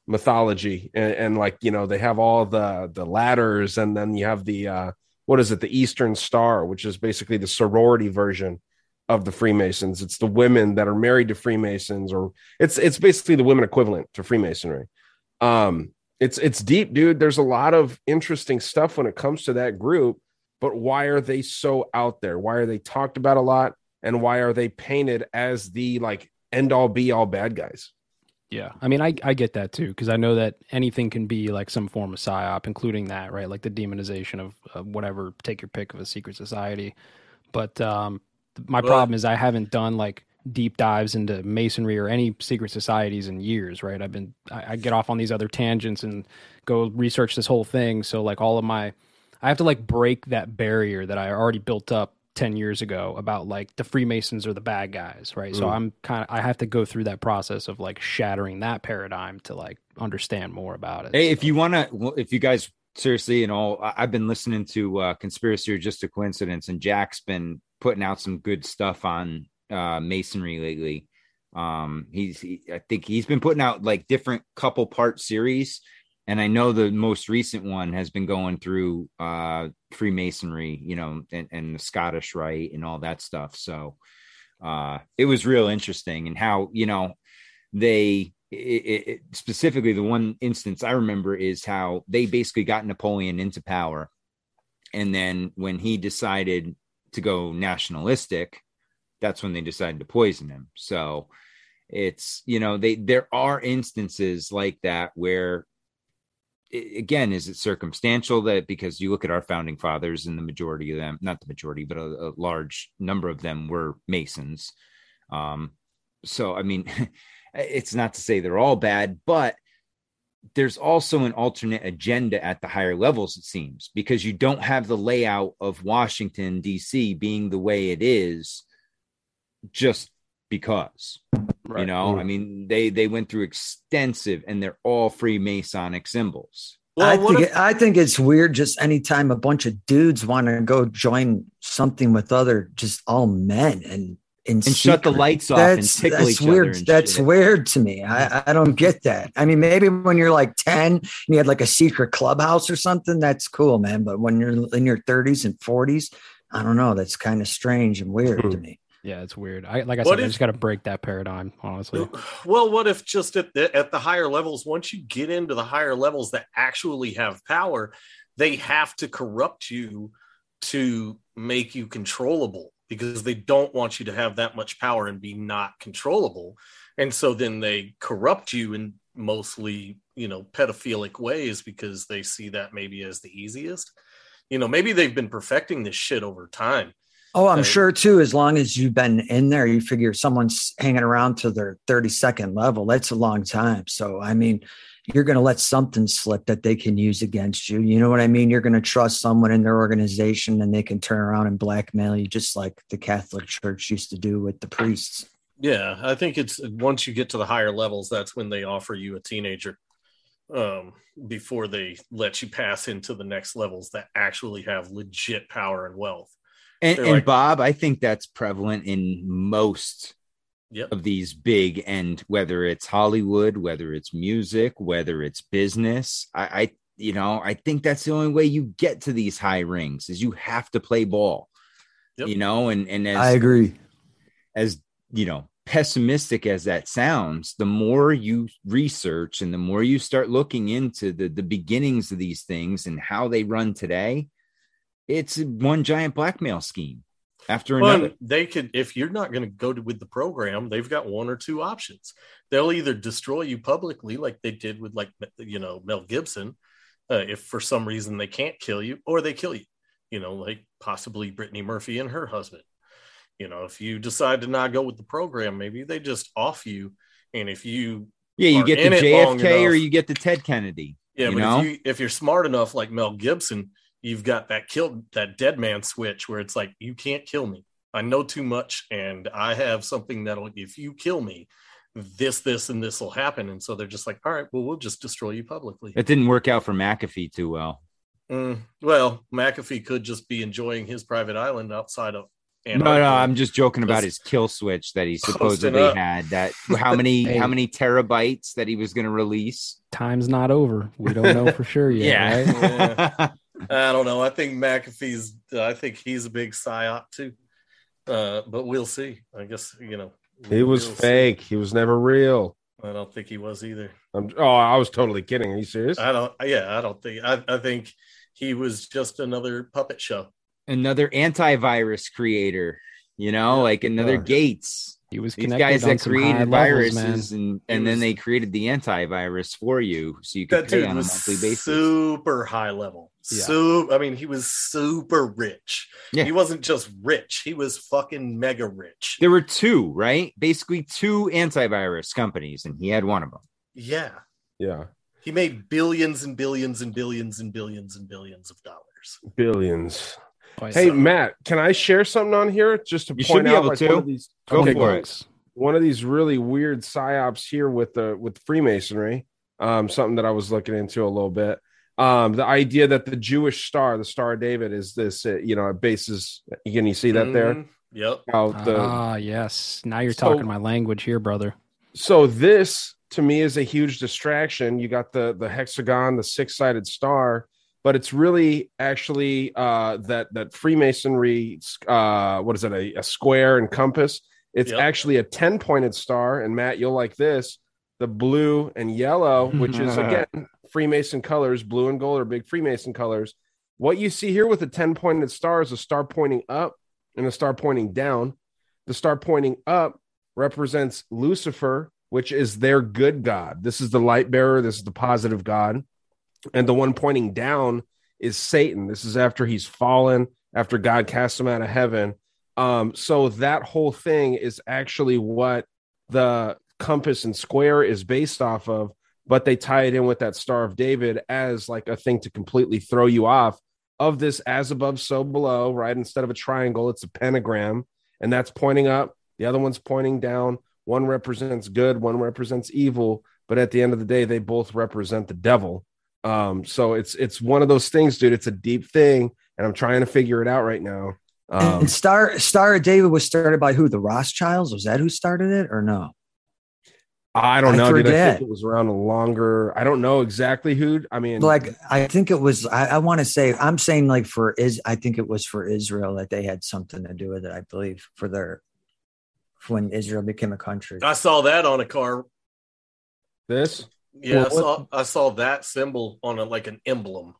mythology and, and like you know they have all the the ladders and then you have the uh what is it the eastern star which is basically the sorority version of the Freemasons. It's the women that are married to Freemasons, or it's it's basically the women equivalent to Freemasonry. Um, it's it's deep, dude. There's a lot of interesting stuff when it comes to that group, but why are they so out there? Why are they talked about a lot? And why are they painted as the like end all be all bad guys? Yeah, I mean, I I get that too because I know that anything can be like some form of psyop, including that, right? Like the demonization of uh, whatever. Take your pick of a secret society, but um, my But- problem is I haven't done like deep dives into masonry or any secret societies in years, right? I've been I, I get off on these other tangents and go research this whole thing. So like all of my, I have to like break that barrier that I already built up 10 years ago about like the Freemasons are the bad guys, right? So Mm. I'm kind of I have to go through that process of like shattering that paradigm to like understand more about it. Hey, if you want to, if you guys seriously, and all, I- I've been listening to uh, Conspiracy or Just a Coincidence, and Jack's been putting out some good stuff on uh, masonry lately. Um, he's, he, I think he's been putting out like different couple part series, and I know the most recent one has been going through uh, Freemasonry, you know, and, and the Scottish Rite and all that stuff. So uh, it was real interesting, and how you know they it, it, specifically the one instance I remember is how they basically got Napoleon into power, and then when he decided to go nationalistic, that's when they decided to poison him. So it's you know they there are instances like that where again is it circumstantial that because you look at our founding fathers and the majority of them not the majority but a, a large number of them were masons. Um so i mean it's not to say they're all bad but there's also an alternate agenda at the higher levels it seems because you don't have the layout of washington d.c being the way it is just because you know i mean they they went through extensive and they're all freemasonic symbols I think it, I think it's weird. Just anytime a bunch of dudes want to go join something with other just all men and and, And shut the lights off and tickle that's each other weird. and that's shit. weird to me. I, I don't get that. I mean, maybe when you're like ten and you had like a secret clubhouse or something, that's cool, man. But when you're in your 30s and 40s, I don't know. That's kind of strange and weird to me. Yeah, it's weird. I like I What said, I just got to break that paradigm, honestly. Well, what if just at the at the higher levels, once you get into the higher levels that actually have power, they have to corrupt you to make you controllable because they don't want you to have that much power and be not controllable. And so then they corrupt you in mostly, you know, pedophilic ways because they see that maybe as the easiest. You know, maybe they've been perfecting this shit over time. Oh, I'm Uh, sure too. As long as you've been in there, you figure someone's hanging around to their 32nd level. That's a long time. So, I mean, you're going to let something slip that they can use against you. You know what I mean? You're going to trust someone in their organization and they can turn around and blackmail you, just like the Catholic Church used to do with the priests. Yeah, I think it's once you get to the higher levels, that's when they offer you a teenager um, before they let you pass into the next levels that actually have legit power and wealth. And, and like- bob i think that's prevalent in most Yep. of these big and whether it's hollywood whether it's music whether it's business I, I you know i think that's the only way you get to these high rings is you have to play ball you know and and as I agree. as you know pessimistic as that sounds the more you research and the more you start looking into the the beginnings of these things and how they run today it's one giant blackmail scheme after Well, another. they could, if you're not going to go to, with the program, they've got one or two options. They'll either destroy you publicly, like they did with, like you know, Mel Gibson, uh, if for some reason they can't kill you, or they kill you. You know, like possibly Brittany Murphy and her husband. You know, if you decide to not go with the program, maybe they just off you. And if you, Yeah, you get the JFK or you get the Ted Kennedy. yeah, you but know? if you if you're smart enough, like Mel Gibson, you've got that killed that dead man switch where it's like you can't kill me. I know too much, and I have something that'll if you kill me, this, this, and this will happen. And so they're just like, all right, well, we'll just destroy you publicly. It didn't work out for McAfee too well. Mm, well, McAfee could just be enjoying his private island outside of. No, no, I'm just joking about Just his kill switch that he supposedly had. That how many Hey. how many terabytes that he was going to release? Time's not over. We don't know for sure yet. Yeah. Right? I don't know. I think McAfee's. I think he's a big psyop too. Uh, but we'll see. I guess you know. He was we'll see. fake. He was never real. I don't think he was either. I'm, oh, I was totally kidding. Are you serious? I don't. Yeah, I don't think. I, I think he was just another puppet show. Another antivirus creator, you know, like another Yeah. Gates. He was These connected guys on that some high created levels, viruses man. and He and then was- they created the antivirus for you so you could That pay on a monthly basis. super high level. Yeah. So I mean, he was super rich. Yeah. He wasn't just rich; he was fucking mega rich. There were two, right? Basically two antivirus companies, and he had one of them. Yeah, Yeah, he made billions and billions and billions and billions and billions of dollars. billions. Boy, Hey, so- Matt, can I share something on here just to You should point be out able like to. one of these Go Okay, for it. one of these really weird psyops here with the with Freemasonry. Um, something that I was looking into a little bit. Um, the idea that the Jewish star, the Star of David, is this. Uh, you know, it bases. Can you see that there? Mhm. Yep. How the ah, yes. Now you're So- talking my language here, brother. so this to me is a huge distraction you got the the hexagon the six-sided star but it's really actually uh that that freemasonry uh what is it a, a square and compass it's Yep. actually a 10 pointed star and matt you'll like this the blue and yellow which is again freemason colors blue and gold are big freemason colors what you see here with the 10 pointed star is a star pointing up and a star pointing down the star pointing up represents Lucifer, which is their good God. This is the light bearer. This is the positive God. And the one pointing down is Satan. This is after he's fallen, after God cast him out of heaven. Um, so that whole thing is actually what the compass and square is based off of, but they tie it in with that Star of David as like a thing to completely throw you off of this as above, so below, right? Instead of a triangle, it's a pentagram, and that's pointing up. The other one's pointing down. One represents good, one represents evil, but at the end of the day, they both represent the devil. Um, so it's it's one of those things, dude. It's a deep thing, and I'm trying to figure it out right now. Um, and Star Star of David was started by who? The Rothschilds? Was that who started it or no? I don't I know, dude. I think it was around a longer. I don't know exactly who. I mean, Like I think it was. I, I want to say I'm saying like for is I think it was for Israel that they had something to do with it. I believe for their when Israel became a country. I saw that on a car. this. Yeah, Well, I saw I saw that symbol on a like an emblem.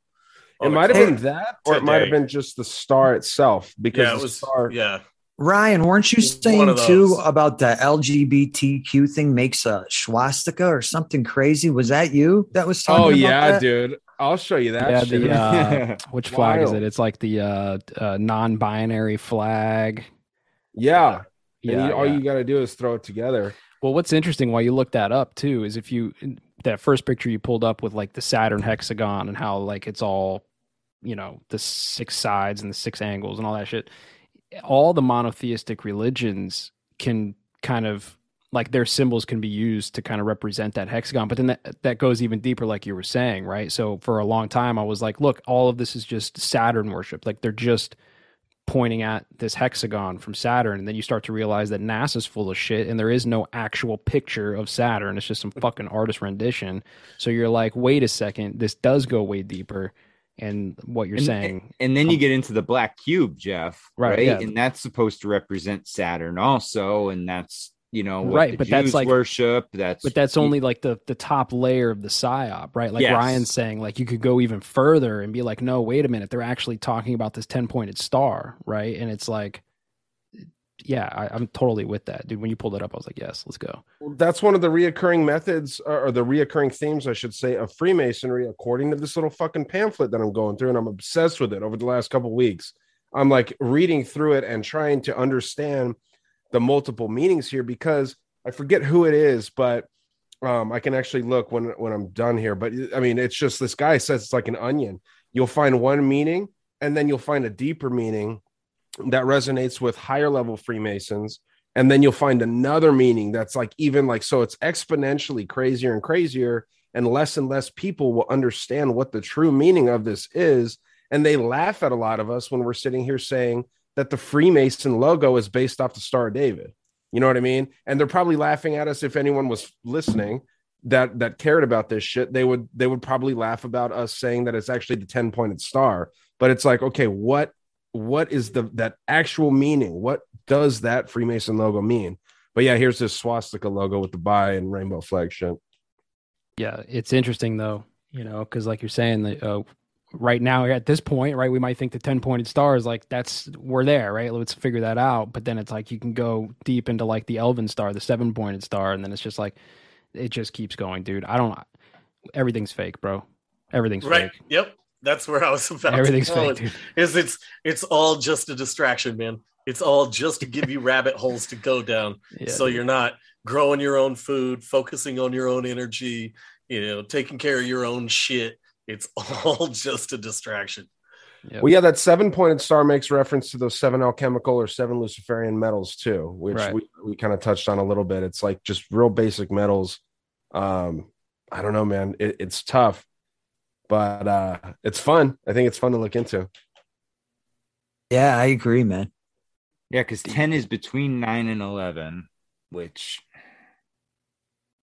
It might have been that, or it might have been just the star itself. Because Yeah, it was. star, Yeah, Ryan, weren't you saying too about the LGBTQ thing makes a swastika or something crazy? Was that you that was talking Oh about yeah, that? dude. I'll show you that. yeah, shit. the uh, which flag is it? It's like the uh, uh non-binary flag. yeah. And Yeah, you, all you got to do is throw it together. Well, what's interesting while you look that up too is if you that first picture you pulled up with like the Saturn hexagon and how like it's all, you know, the six sides and the six angles and all that shit. All the monotheistic religions can kind of like their symbols can be used to kind of represent that hexagon, but then that that goes even deeper, like you were saying, right? So for a long time, I was like, look, all of this is just Saturn worship. Like they're just pointing at this hexagon from Saturn, and then you start to realize that NASA's full of shit, and there is no actual picture of Saturn. It's just some fucking artist rendition. So you're like, wait a second, this does go way deeper. And what you're and, eh, saying, and then you get into the black cube, Jeff, Right, right? yeah. And that's supposed to represent Saturn also, and that's you know, what right the but that's like worship. That's but that's only like the the top layer of the psyop right like Yes. ryan's saying like you could go even further and be like no wait a minute they're actually talking about this 10 pointed star right and it's like yeah I, i'm totally with that dude when you pulled it up i was like yes let's go that's one of the reoccurring methods or or the reoccurring themes, I should say, of Freemasonry, according to this little fucking pamphlet that I'm going through, and I'm obsessed with it over the last couple weeks. I'm like reading through it and trying to understand the multiple meanings here because I forget who it is, but um, I can actually look when when I'm done here. But I mean, it's just this guy says it's like an onion. You'll find one meaning, and then you'll find a deeper meaning that resonates with higher level Freemasons. And then you'll find another meaning that's like even like so it's exponentially crazier and crazier, and less and less people will understand what the true meaning of this is. And they laugh at a lot of us when we're sitting here saying that the Freemason logo is based off the Star of David. You know what I mean? And they're probably laughing at us if anyone was listening that that cared about this shit. They would they would probably laugh about us saying that it's actually the 10 pointed star. But it's like, okay, what what is the that actual meaning? What does that Freemason logo mean? But yeah, here's this swastika logo with the buy and rainbow flag shit. yeah it's interesting though you know because like you're saying that uh, right now at this point right we might think the 10 pointed star is like that's we're there right? Let's figure that out. But then it's like you can go deep into like the elven star the seven pointed star and then it's just like it just keeps going dude. I don't everything's fake bro. Everything's right. fake. Yep. That's where i was about Everything's to fake, dude. is it's it's all just a distraction man. It's all just to give you rabbit holes to go down. Yeah, so dude. you're not growing your own food focusing on your own energy you know taking care of your own shit it's all just a distraction Well, yeah, that seven pointed star makes reference to those seven alchemical or seven Luciferian metals too, which Right. we, we kind of touched on a little bit. It's like just real basic metals. Um, I don't know, man. It, it's tough, but uh, it's fun. I think it's fun to look into. Yeah, I agree, man. Yeah, because 10 is between 9 and 11, which,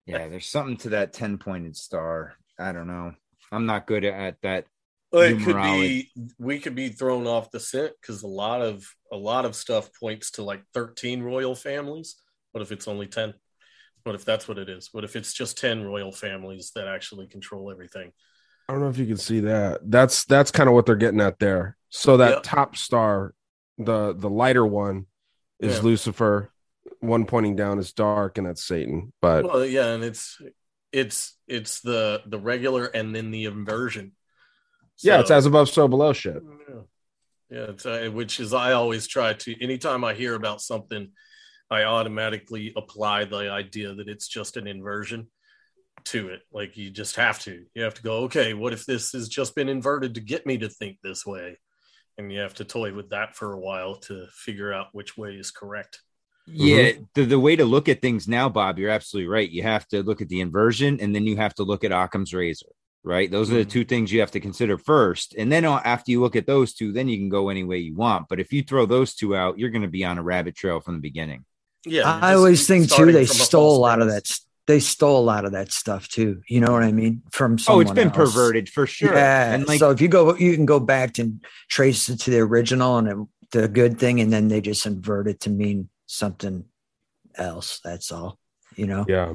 yeah, there's something to that 10 pointed star. I don't know. I'm not good at that. Well, it could be we could be thrown off the scent because a lot of a lot of stuff points to like 13 royal families. What if it's only 10? What if that's what it is? What if it's just 10 royal families that actually control everything? I don't know if you can see that. That's that's kind of what they're getting at there. So that Yeah. top star, the the lighter one, is Yeah. Lucifer. One pointing down is dark, and that's Satan. But well, yeah, and it's it's it's the the regular and then the inversion. yeah, it's as above, so below shit. Yeah, yeah it's, uh, which is I always try to. Anytime I hear about something, I automatically apply the idea that it's just an inversion to it. Like you just have to. You have to go. Okay, what if this has just been inverted to get me to think this way? And you have to toy with that for a while to figure out which way is correct. Yeah, the, the way to look at things now, Bob, you're absolutely right. You have to look at the inversion and then you have to look at Occam's razor, right? Those are the two things you have to consider first. And then uh, after you look at those two, then you can go any way you want. But if you throw those two out, you're going to be on a rabbit trail from the beginning. Yeah, I always think too they stole a lot of that. They stole a lot of that stuff too. You know what I mean? From Oh, it's been else. perverted for sure. Yeah. And like, so if you go, you can go back and trace it to the original and it, the good thing, and then they just invert it to mean something else. That's all. You know. Yeah.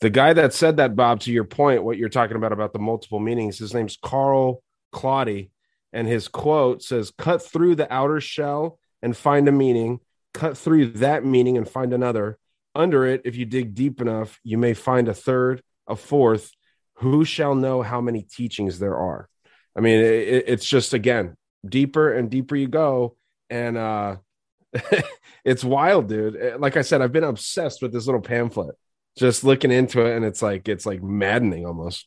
The guy that said that, Bob, to your point, what you're talking about about the multiple meanings, his name's Carl Claudy, and his quote says, "Cut through the outer shell and find a meaning. Cut through that meaning and find another. Under it, if you dig deep enough, you may find a third, a fourth. Who shall know how many teachings there are?" I mean, it, it's just again deeper and deeper you go, and uh, it's wild, dude. Eh, Like I said, I've been obsessed with this little pamphlet, just looking into it, and it's like it's like maddening almost.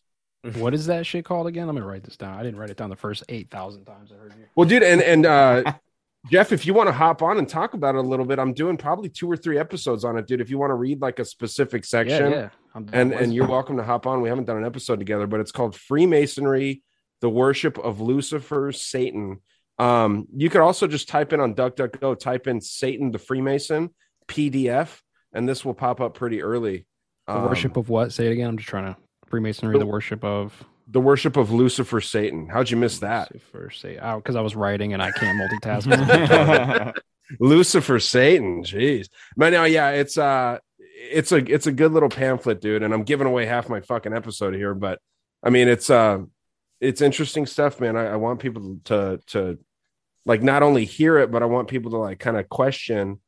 what is that shit called again i'm gonna write this down i didn't write it down the first 8000 times i heard you Well, dude, and and uh, Jeff, if you want to hop on and talk about it a little bit, I'm doing probably two or three episodes on it, dude. If you want to read like a specific section, yeah. I'm- and and you're welcome to hop on. We haven't done an episode together, but it's called Freemasonry: The Worship of Lucifer, Satan. Um, you could also just type in on DuckDuckGo, type in Satan the Freemason PDF, and this will pop up pretty early. the Um, worship of what say it again i'm just trying to freemasonry the worship of the worship of Lucifer, Satan. How'd you miss that? Lucifer, say out because I was writing and I can't multitask. Lucifer, Satan. Jeez, but now, yeah, it's uh, it's a it's a good little pamphlet, dude. And I'm giving away half my fucking episode here, but I mean, it's uh, it's interesting stuff, man. I, I want people to to like not only hear it, but I want people to like kind of question,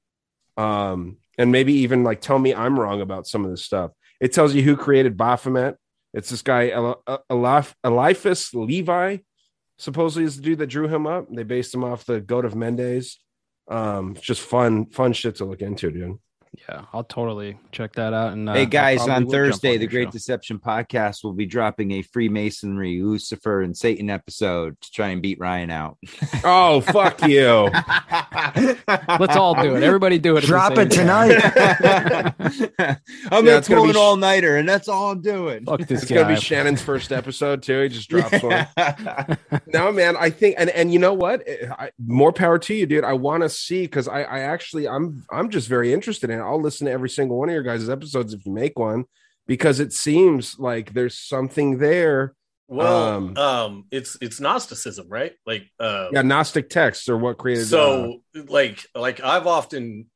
um, and maybe even like tell me I'm wrong about some of this stuff. It tells you who created Baphomet. It's this guy El- El- Elif- Eliphas Levi, supposedly is the dude that drew him up. They based him off the goat of Mendes. Um, just fun, fun shit to look into, dude. Yeah, I'll totally check that out. And uh, hey guys, on will jump Thursday, the Great show. Deception podcast will be dropping a Freemasonry, Lucifer, and Satan episode to try and beat Ryan out. Oh, fuck you. Let's all do it. Everybody do it. Drop it tonight. I'm Yeah, gonna pull an sh- all nighter, and that's all I'm doing. Fuck this It's guy. gonna be Shannon's first episode too. He just drops one. no, man. I think, and and you know what? I, more power to you, dude. I want to see because I I actually I'm I'm just very interested in. It. I'll listen to every single one of your guys' episodes if you make one because it seems like there's something there. Well, Um, um, it's it's Gnosticism, right? Like, uh, Yeah, Gnostic texts are what created. uh, so like like I've often,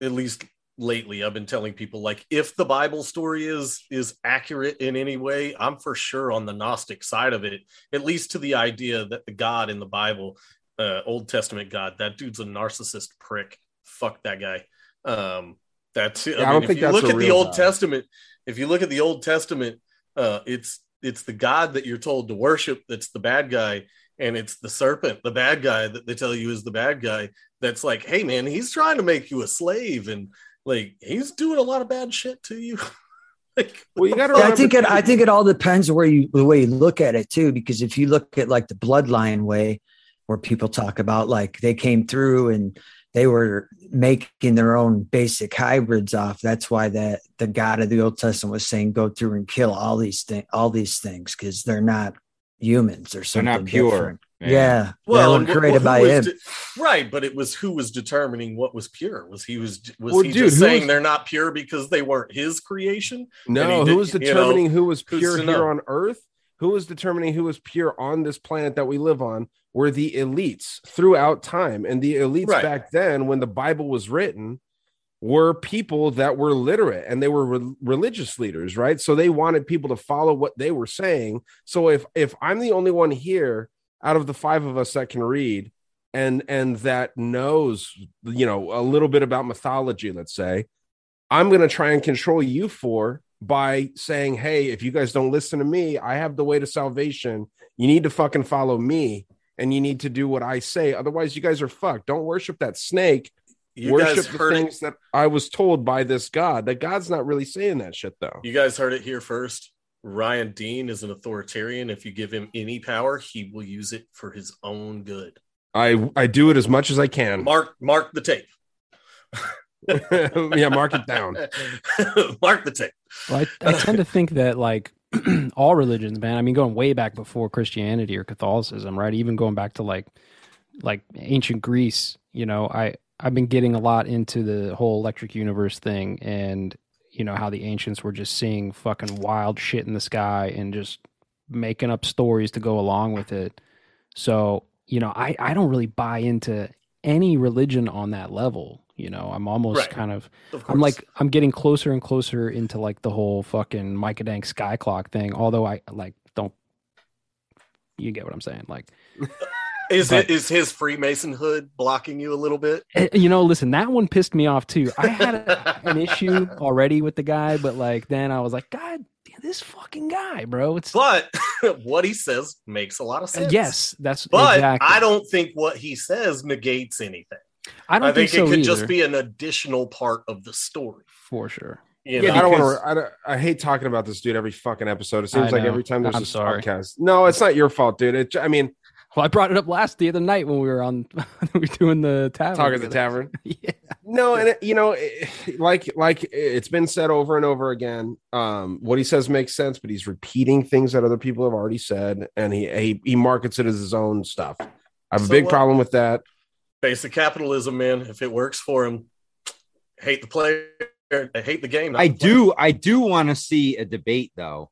at least lately, I've been telling people like if the Bible story is is accurate in any way, I'm for sure on the Gnostic side of it. At least to the idea that the God in the Bible, uh, Old Testament God, that dude's a narcissist prick. Fuck that guy. Um, that's Yeah, I don't if think you that's look at the Old God. Testament. If you look at the Old Testament, uh, it's it's the God that you're told to worship that's the bad guy, and it's the serpent, the bad guy that they tell you is the bad guy. That's like, hey man, he's trying to make you a slave, and like he's doing a lot of bad shit to you. like, well, you got to. I think it. I think it all depends where you the way you look at it too. Because if you look at like the bloodline way, where people talk about like they came through and they were making their own basic hybrids off. That's why that the God of the Old Testament was saying, "Go through and kill all these things, all these things, because they're not humans or They're something not pure. different." Yeah. Yeah, well, and created who by was him. de- right? But it was who was determining what was pure. Was he was was Well, he dude, just saying was- they're not pure because they weren't his creation? No, who did- was you know, determining who was pure here know? on Earth? Who was determining who was pure on this planet that we live on? Were the elites throughout time, and the elites Right. back then, when the Bible was written, were people that were literate and they were re- religious leaders, right? So they wanted people to follow what they were saying. So if if I'm the only one here out of the five of us that can read and and that knows, you know, a little bit about mythology, let's say, I'm going to try and control you for by saying, Hey, if you guys don't listen to me, I have the way to salvation. You need to fucking follow me and you need to do what I say. Otherwise, you guys are fucked. Don't worship that snake. You worship guys the heard it- that I was told by this God. That God's not really saying that shit, though. You guys heard it here first. Ryan Dean is an authoritarian. If you give him any power, he will use it for his own good. I I do it as much as I can. Mark mark the tape. yeah, mark it down. mark the tape. Well, I, I tend to think that like all religions, man. I mean, going way back before Christianity or Catholicism, right? Even going back to like like ancient Greece. You know, I I've been getting a lot into the whole electric universe thing, and you know how the ancients were just seeing fucking wild shit in the sky and just making up stories to go along with it. So you know, I I don't really buy into any religion on that level. You know, I'm almost Right. kind of, Of I'm like I'm getting closer and closer into like the whole fucking Micah Dank sky clock thing. Although I like don't you get what I'm saying? Like Is But- it is his Freemason hood blocking you a little bit? eh, you know, listen, that one pissed me off too. I had a, an issue already with the guy, but like then I was like, God, this fucking guy, bro. It's But what he says makes a lot of sense. yes, that's But exactly. I don't think what he says negates anything. I don't I think, think, it so could just be an additional part of the story. for sure. You yeah, know? I don't want to. I, don't- I hate talking about this dude every fucking episode. It seems like every time there's I'm a sorry. podcast. No, it's not your fault, dude. It, I mean, Well, I brought it up last the other night when we were on we were doing the tavern. talk at the tavern. Yeah. No, and it, you know, it, like like it's been said over and over again. Um, what he says makes sense, but he's repeating things that other people have already said, and he he, he markets it as his own stuff. I have a big what? problem with that. Basic capitalism, man. If it works for him, hate the player, hate the game. I the player. do. I do want to see a debate, though.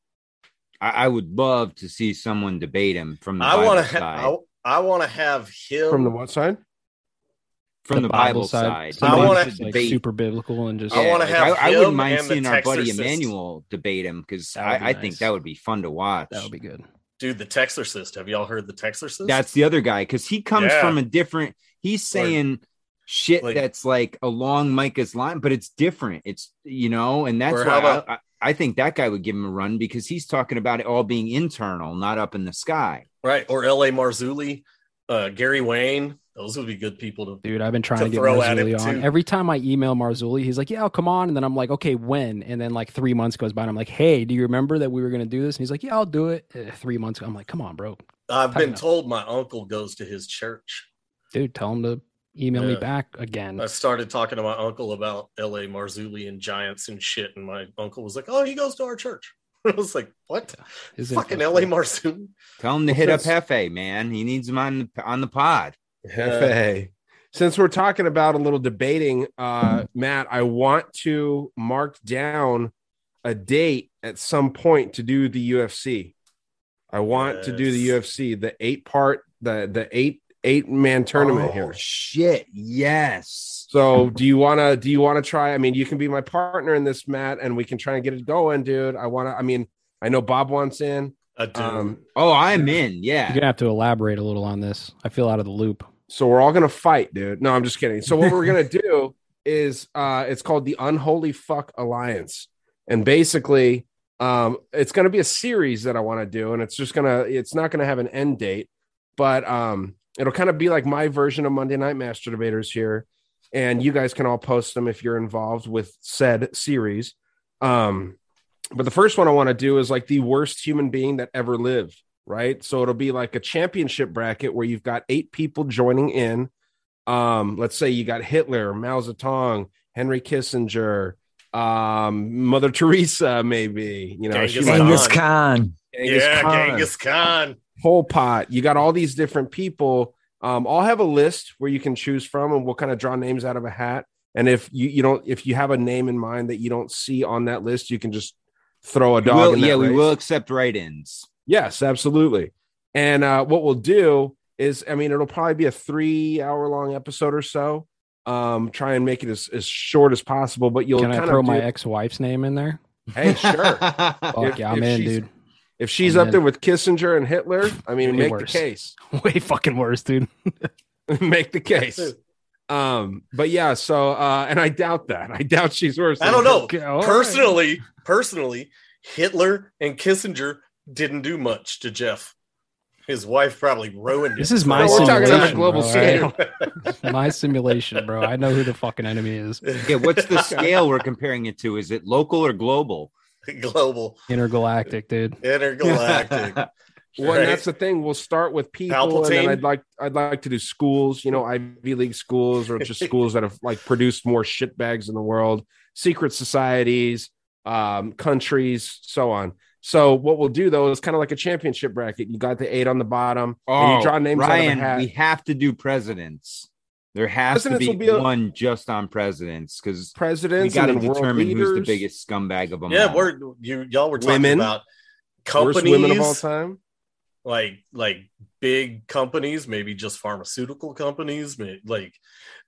I, I would love to see someone debate him from the I want Bible to. side. Ha- I, I want to have him From the what side? from the, Bible, side. Somebody I wanna- like debate. super biblical and just I wanna like, have I, I wouldn't mind and seeing our buddy Texorcist. Emmanuel debate him because That would be I, I think that would be fun to watch. that would be good. Dude, the Texorcist. Have y'all heard the Texorcist? That's the other guy because he comes Yeah. from a different. He's saying shit like- that's like along Micah's line, but it's different. It's you know, and that's why how about- I, I, I think that guy would give him a run because he's talking about it all being internal, not up in the sky. right. Or L.A. Marzulli, uh, Gary Wayne. Those would be good people to. Dude, I've been trying To to, get throw at Marzulli on. too. Every time I email Marzulli, he's like, "Yeah, I'll come on," and then I'm like, "Okay, when?" And then like three months goes by, and I'm like, "Hey, do you remember that we were gonna do this?" And he's like, "Yeah, I'll do it." Uh, three months, I'm like, "Come on, bro, I've Tighten been up. told my uncle goes to his church. dude, tell him to email me back again." I started talking to my uncle about L.A. Marzulli and Giants and shit, and my uncle was like, "Oh, he goes to our church." I was like, "What? His Fucking L.A. cool. Marzulli?" Tell him to hit up Hefe, man. He needs him on the on the pod. Hefe. Since we're talking about a little debating, uh, Matt, I want to mark down a date at some point to do the UFC. I want to do the UFC, the eight part, the the eight eight man tournament Oh, here. Shit, yes. So do you wanna do you wanna try? I mean, you can be my partner in this, Matt, and we can try and get it going, dude. I wanna, I mean, I know Bob wants in. I do. Um, Oh, I'm in. Yeah. You're gonna have to elaborate a little on this. I feel out of the loop. So we're all gonna fight, dude. No, I'm just kidding. So what we're gonna do is uh it's called the Unholy Fuck Alliance. And basically, um, it's gonna be a series that I want to do, and it's just gonna it's not gonna have an end date, but um it'll kind of be like my version of Monday Night Master Debaters here. And you guys can all post them if you're involved with said series. Um, but the first one I want to do is like the worst human being that ever lived right? So it'll be like a championship bracket where you've got eight people joining in. Um, let's say you got Hitler, Mao Zedong, Henry Kissinger, um, Mother Teresa, maybe, you know, Genghis she Khan. Genghis Khan. Genghis yeah, Khan. Genghis Khan. Pol Pot. You got all these different people. Um, I'll have a list where you can choose from, and we'll kind of draw names out of a hat. And if you you don't if you have a name in mind that you don't see on that list, you can just throw a We dog. will- in that yeah, we will accept write-ins. Yes, absolutely. And uh, what we'll do is, I mean, it'll probably be a three hour long episode or so. Um, try and make it as, as short as possible, but you'll Can I throw of my ex-wife's name in there? Hey, sure. Fuck If- yeah, I'm in, dude. If she's I'm up in. there with Kissinger and Hitler, I mean, make worse. the case. Way fucking worse, dude. make the case. Um, but yeah, so uh, and I doubt that. I doubt she's worse. I don't know. Okay, all right. personally, personally, Hitler and Kissinger didn't do much to Jeff. His wife probably ruined it. This is my We're talking on simulation, global bro, scale. my simulation, bro. I know who the fucking enemy is. Yeah, what's the scale we're comparing it to? Is it local or global? global, Intergalactic, dude. intergalactic. Well, Right. and that's the thing. We'll start with people, and then I'd like I'd like to do schools. You know, Ivy League schools, or just schools that have like produced more shit bags in the world, secret societies, um, countries, so on. So what we'll do though is kind of like a championship bracket. You got the eight on the bottom, and you draw names Oh, Ryan, out of a hat. we have to do presidents. There has Presidents to will be, be a- one just on presidents because we Presidents, got to and then world determine who's the biggest scumbag of them yeah, all. we're you y'all were talking Women. about worst companies, women of all time. like like big companies, maybe just pharmaceutical companies, may- like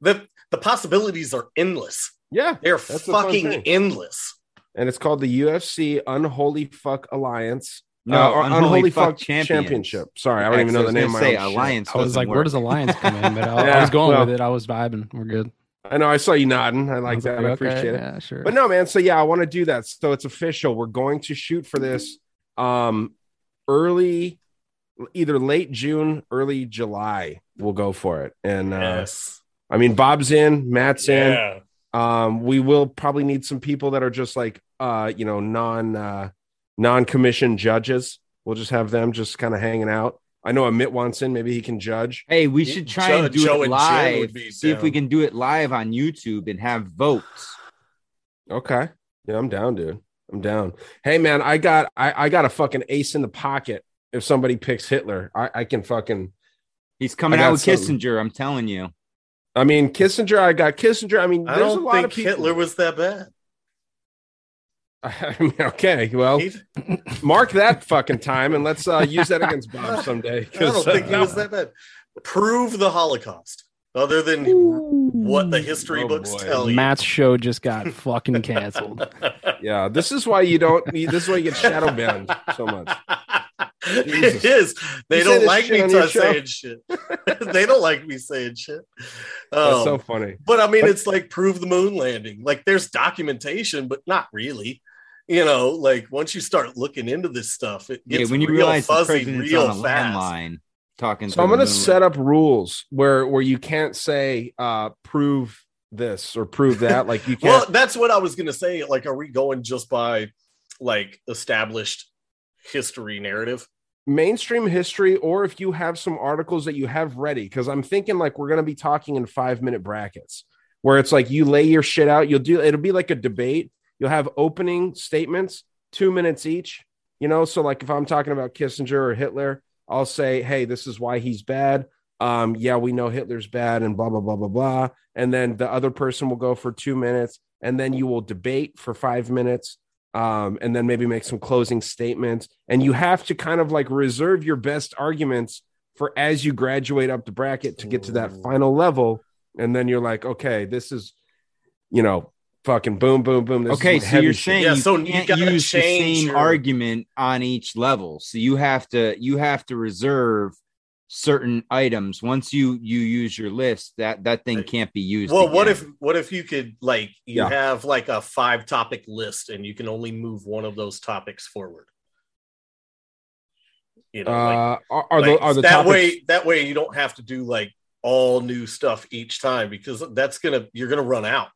the the possibilities are endless. Yeah, They're That's the fun fucking endless. and it's called the UFC Unholy Fuck Alliance. No, Uh, or Unholy Fuck Fuck Champions. Sorry, I don't even know the name. of my Say own shit. alliance. I was doesn't like, where work. does Alliance come in? But I, I was going well- with it. I was vibing. We're good. I know. I saw you nodding. I like was that. like, I okay, appreciate it. Yeah, sure. But no, man. So yeah, I want to do that. So it's official. We're going to shoot for this um early, either late June, early July. We'll go for it. And uh, yes. I mean, Bob's in, Matt's in. Um, we will probably need some people that are just like uh, you know, non uh non-commissioned judges. We'll just have them just kind of hanging out. I know Amit wants in, maybe he can judge. Hey, we should try Joe- and do Joe it and Jen would live. be See if we can do it live on YouTube and have votes. Okay. Yeah, I'm down, dude. I'm down. Hey man, I got I, I got a fucking ace in the pocket if somebody picks Hitler. I, I can fucking He's coming out with something. Kissinger. I'm telling you. I mean Kissinger, I got Kissinger. I mean, I there's don't lot think of people. Hitler was that bad. I mean, okay, well, He- mark that fucking time and let's uh use that against Bob someday. I don't 'cause, uh, think he was that bad. Prove the Holocaust. other than what the history Oh, books boy. tell you. Matt's show just got fucking canceled. Yeah, this is why you don't. This is why you get shadow banned so much. it is. They You don't like me on your to show? saying shit. they don't like me saying shit. That's Um, so funny. But I mean, But- it's like prove the moon landing. Like there's documentation, but not really. You know, like once you start looking into this stuff, it Yeah, gets when you real realize the fuzzy president's real on a fast. landline talking. So to I'm going to moon. set up rules where where you can't say uh prove this or prove that. Like you Well, can't. well, that's what I was gonna say. Like, are we going just by like established history narrative? mainstream history or if you have some articles that you have ready because i'm thinking like we're going to be talking in five minute brackets where it's like you lay your shit out you'll do it'll be like a debate you'll have opening statements two minutes each you know so like if i'm talking about kissinger or hitler i'll say hey this is why he's bad um yeah we know hitler's bad and blah blah blah blah blah and then the other person will go for two minutes and then you will debate for five minutes um, and then maybe make some closing statements. And you have to kind of like reserve your best arguments for as you graduate up the bracket to get to that final level. And then you're like, okay, this is, you know, fucking boom, boom, boom. This Okay, so you're saying Yeah, you so you can't gotta use the same your- argument on each level. So you have to you have to reserve certain items. Once you you use your list, that that thing can't be used. Well, what if what if you could like you Yeah. have like a five topic list and you can only move one of those topics forward? You know, like, Uh, are, are the are the that topics, way that way you don't have to do like all new stuff each time because that's gonna you're gonna run out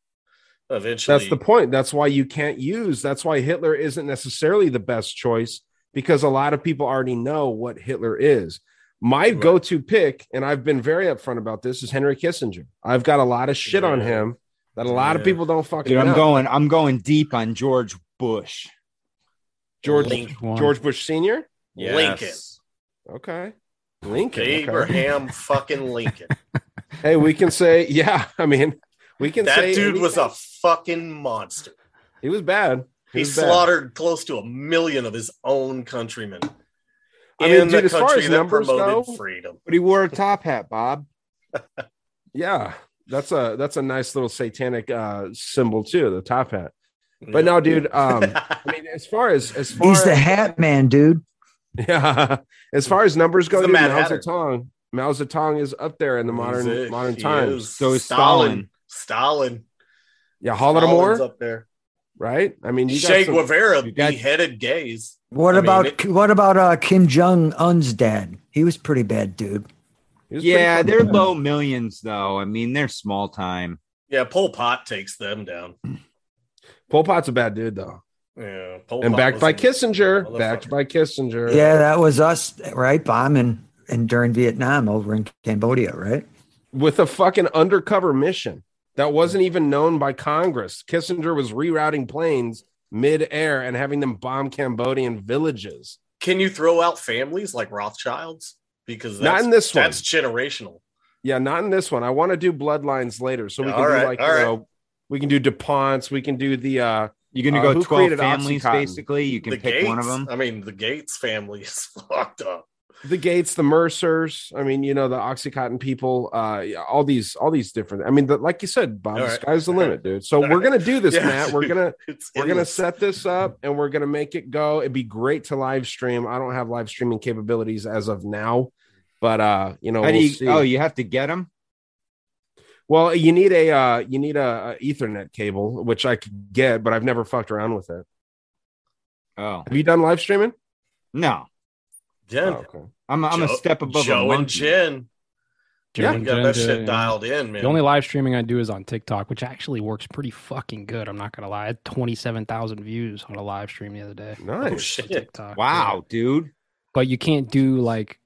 eventually. That's the point. That's why you can't use. That's why Hitler isn't necessarily the best choice because a lot of people already know what Hitler is. My go-to pick, and I've been very upfront about this, is Henry Kissinger. I've got a lot of shit on him that a lot of people don't fucking Dude, I'm know. going I'm going deep on George Bush. George Lincoln. George Bush Senior. Lincoln. Okay, Lincoln. okay. Abraham fucking Lincoln. Hey, we can say, yeah. I mean, we can that say dude was a anything. Fucking monster. He was bad. He was bad. slaughtered close to a million of his own countrymen. I mean, in dude, the as far country as that numbers promoted go- freedom. But he wore a top hat, Bob. Yeah, that's a that's a nice little satanic uh symbol too, the top hat. But no, dude. Um, I mean, as far as as far He's the hat man, dude. Yeah, as far as numbers go, dude, Mao Hatter. Zedong, Mao Zedong is up there in the modern modern He times. is. So is Stalin. Stalin. Yeah, Stalin's Holodomor, up there. right? I mean, you got Che some- Guevara you got- beheaded gays. What I mean, about it- what about uh, Kim Jong Un's dad? He was pretty bad, dude. he was pretty Yeah, they're bad. low millions though. I mean, they're small time. Yeah, Pol Pot takes them down. Pol Pot's a bad dude though, Yeah, Pol and Pot backed by Kissinger, backed by Kissinger. Yeah, that was us, right? Bombing and during Vietnam over in Cambodia, right? with a fucking undercover mission that wasn't even known by Congress. Kissinger was rerouting planes mid-air and having them bomb Cambodian villages. Can you throw out families like Rothschilds? Because Not that's, in this one. That's generational. Yeah, not in this one. I want to do bloodlines later, so we can All do right, like all you right. know, we can do Duponts, we can do the uh You're gonna Uh, go who 12 families Oxycontin? basically. You can the pick Gates, one of them. I mean, the Gates family is fucked up. The Gates, the Mercers. I mean, you know, the Oxycontin people. Uh, yeah, all these, all these different. I mean, the, like you said, Bob, All the sky's the All limit, dude. So All we're right. gonna do this, Yeah. Matt. We're gonna we're gonna set this up and we're gonna make it go. It'd be great to live stream. I don't have live streaming capabilities as of now, but uh, you know, How we'll you, see. oh, you have to get them. well, you need a uh, you need a, a Ethernet cable, which I could get, but I've never fucked around with it. Oh Have you done live streaming? no, Jen, Oh, okay. I'm I'm a step above Joe a and monkey. Jen. Joe You and got Jen that shit yeah. dialed in, man. The only live streaming I do is on TikTok, which actually works pretty fucking good. I'm not gonna lie. I had 27,000 views on a live stream the other day. oh, Nice. shit. TikTok. Wow, dude. But you can't do like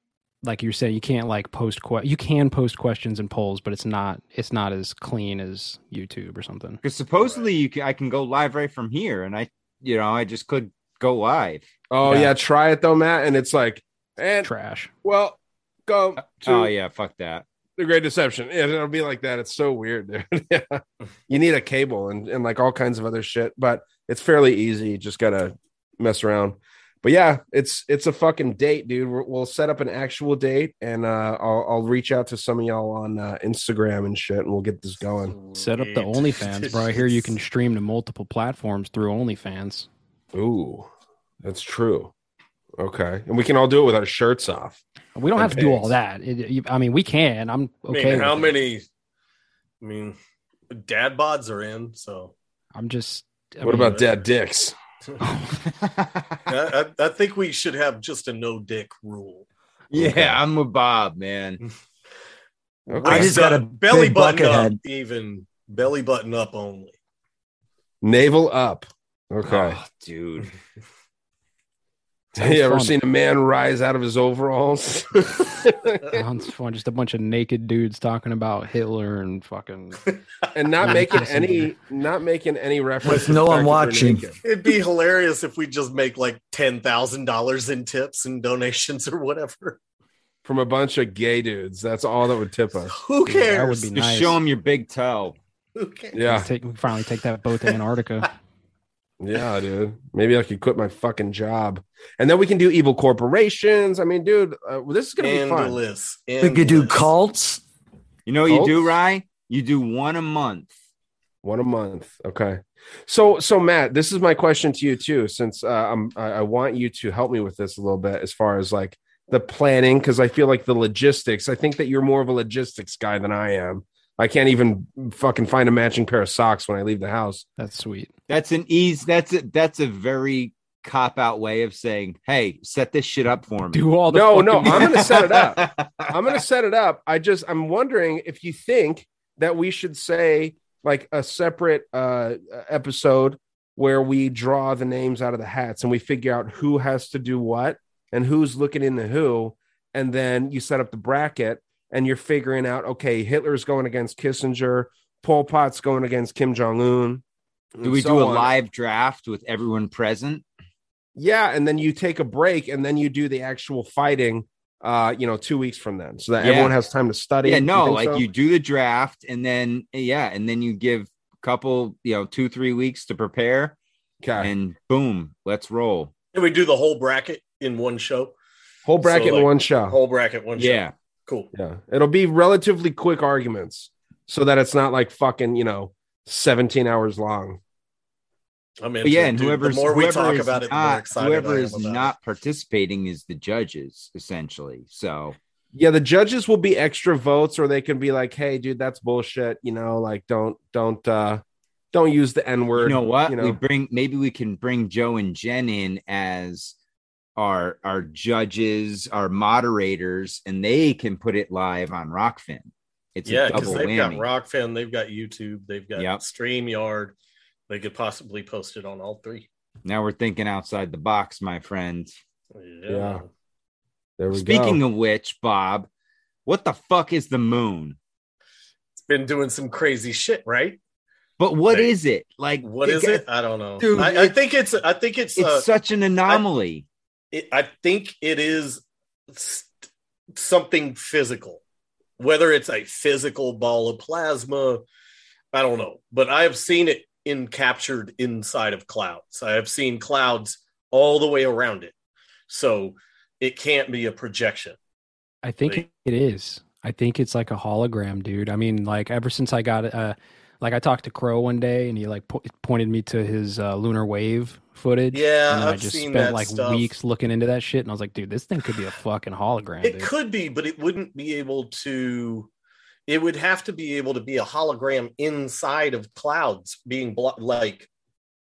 like you're saying you can't like post que- you can post questions and polls, but it's not it's not as clean as YouTube or something. Because supposedly you can, I can go live right from here, and I, you know, I just could go live. Oh Yeah. yeah, try it though, Matt. And it's like, and Trash. well, go to Oh yeah, fuck that. the Great Deception. Yeah, it'll be like that. It's so weird, dude. yeah. You need a cable and, and like all kinds of other shit, but it's fairly easy. You just gotta mess around. but yeah, it's it's a fucking date, dude. We're, we'll set up an actual date, and uh, I'll I'll reach out to some of y'all on uh, Instagram and shit, and we'll get this going. Set up the OnlyFans, bro. I hear you can stream to multiple platforms through OnlyFans. Ooh, that's true. Okay, and we can all do it with our shirts off. We don't And have to do all that. It- I mean, we can. I'm I mean, okay. how with it. many? I mean, dad bods are in, so I'm just. I What mean, about uh, dad dicks? I, I, I think we should have just a no dick rule. Yeah, I'm with Bob, man. I just got a belly button up, head. even belly button up only. Navel up. Okay. Oh, dude. Have you ever fun. seen a man rise out of his overalls? Sounds fun. Just a bunch of naked dudes talking about Hitler and fucking. and not Yeah, making listen. any not making any reference With no one fact that they're watching. It'd be hilarious if we just make like ten thousand dollars in tips and donations or whatever. from a bunch of gay dudes. That's all that would tip us. Who cares? That cares? would be Just nice. show them your big toe. Who cares? Yeah, Take, finally take that boat to Antarctica. yeah, dude. Maybe I could quit my fucking job, and then we can do evil corporations. I mean, dude, uh, this is gonna be fun. Endless. We could do cults. You know what you do, Cults? Rye? You do one a month. One a month. Okay. So, so Matt, this is my question to you too, since uh, I'm, I, I want you to help me with this a little bit as far as like the planning, because I feel like the logistics. I think that you're more of a logistics guy than I am. I can't even fucking find a matching pair of socks when I leave the house. That's sweet. That's an ease. That's a, that's a very cop out way of saying, "Hey, set this shit up for me." Do all the. No, no, I'm gonna set it up. I'm gonna set it up. I just I'm wondering if you think that we should say like a separate uh episode where we draw the names out of the hats and we figure out who has to do what and who's looking into who, and then you set up the bracket and you're figuring out okay, Hitler's going against Kissinger, Pol Pot's going against Kim Jong Un. Do we do a live draft with everyone present? Yeah, and then you take a break and then you do the actual fighting uh, you know, two weeks from then. So that Yeah. everyone has time to study. Yeah, no, think like so? you do the draft and then yeah, and then you give a couple, you know, two three weeks to prepare, Okay. and boom, let's roll. Can we do the whole bracket in one show? Whole bracket So, in like, one show. Whole bracket one show. Yeah, Cool. Yeah. It'll be relatively quick arguments so that it's not like fucking, you know, 17 hours long. I'm but into yeah, it, and whoever's the more we whoever talk is about it, the not, more excited whoever I am is about not participating is the judges essentially. So Yeah, the judges will be extra votes or they can be like, "Hey, dude, that's bullshit, you know, like don't don't uh don't use the n-word." you know what? You We know. bring maybe we can bring Joe and Jen in as our our judges, our moderators, and they can put it live on Rokfin. It's yeah, because they've whammy. got Rokfin, they've got YouTube, they've got Yep. StreamYard. They could possibly post it on all three. Now we're thinking outside the box, my friend. Yeah. Yeah. There we Speaking go. of which, Bob, what the fuck is the moon? It's been doing some crazy shit, right? But what Hey, is it? Like What is it? I don't know. Dude, I, I think it's I think it's It's uh, such an anomaly. it, I think it is s- something physical, whether it's a physical ball of plasma. I don't know, but I have seen it in captured inside of clouds. I have seen clouds all the way around it, so it can't be a projection. I think Like- it is. I think it's like a hologram, dude. I mean, like ever since I got uh, like I talked to Crow one day and he like po- pointed me to his uh, lunar wave footage. Yeah, and then I I've just spent like stuff. weeks looking into that shit, and I was like, dude, this thing could be a fucking hologram. It dude. could be, but it wouldn't be able to. It would have to be able to be a hologram inside of clouds, being blo- like,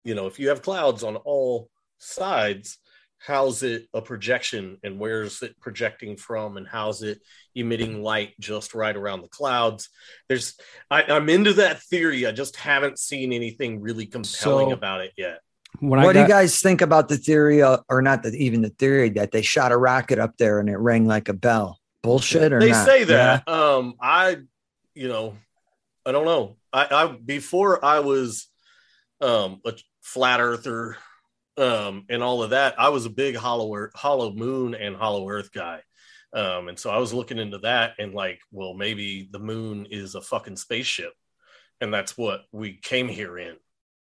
you know, if you have clouds on all sides, how's it a projection and where's it projecting from and how's it emitting light just right around the clouds? There's, I, I'm into that theory. I just haven't seen anything really compelling So- about it yet. When I what do you guys think about the theory, uh, or not the, even the theory that they shot a rocket up there and it rang like a bell? Bullshit or they not? say that um i you know i don't know i i before i was um a flat earther um and all of that i was a big hollow earth, hollow moon and hollow earth guy um and so i was looking into that and like well maybe the moon is a fucking spaceship and that's what we came here in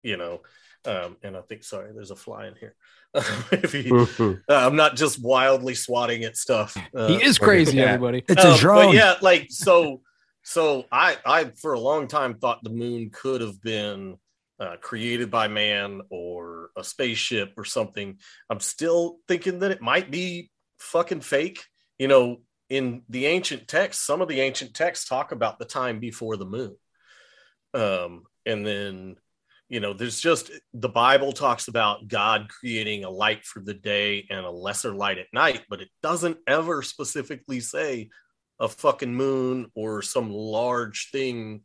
you know Um, and I think, sorry, there's a fly in here. if he, uh, I'm not just wildly swatting at stuff. Uh, he is crazy, everybody. It's a um, drone. But yeah, like so. So I, I for a long time thought the moon could have been uh, created by man or a spaceship or something. I'm still thinking that it might be fucking fake. You know, in the ancient texts, some of the ancient texts talk about the time before the moon. Um, and then, you know, there's just the Bible talks about God creating a light for the day and a lesser light at night, but it doesn't ever specifically say a fucking moon or some large thing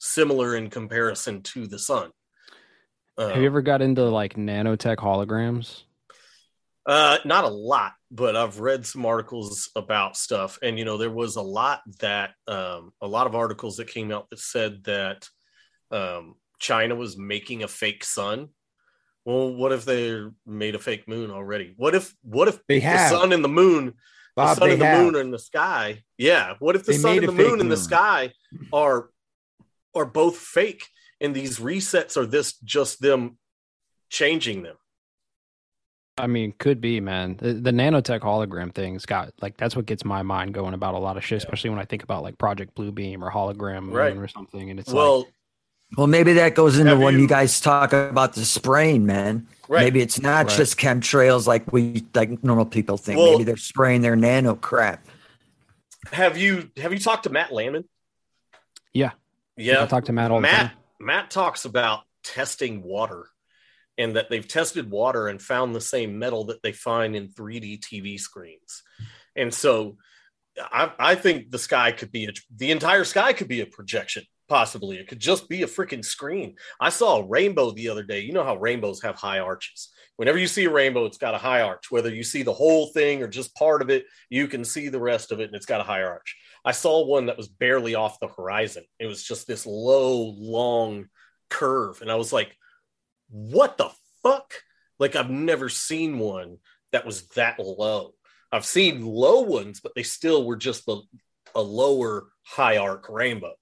similar in comparison to the sun. Have you ever got into like nanotech holograms? Uh, not a lot, but I've read some articles about stuff, and you know, there was a lot that um, a lot of articles that came out that said that um, China was making a fake sun. Well, what if they made a fake moon already? What if what if They the have. sun and the moon, Bob, the sun and the have. moon are in the sky? Yeah. What if the They sun and the moon fake in the sky are are both fake, and these resets are this just them changing them? I mean, could be, man. The, the nanotech hologram thing's got like that's what gets my mind going about a lot of shit, especially when I think about like Project Bluebeam or Hologram Moon Right. or something. And it's well, like, Well, maybe that goes into Have when you, you- guys talk about the spraying, man. Right. Maybe it's not Right. just chemtrails like we like normal people think. Well- maybe they're spraying their nano crap. have you have you talked to Matt Landman? yeah, Yeah, I talk to Matt all the Matt time. Matt talks about testing water and that they've tested water and found the same metal that they find in 3D TV screens. And so I, I think the sky could be a, the entire sky could be a projection. Possibly, it could just be a freaking screen. I saw a rainbow the other day. You know how rainbows have high arches. Whenever you see a rainbow, it's got a high arch. Whether you see the whole thing or just part of it, you can see the rest of it, and it's got a high arch. I saw one that was barely off the horizon. It was just this low, long curve. And I was like, what the fuck? Like, I've never seen one that was that low. I've seen low ones, but they still were just the, a lower high arc rainbow.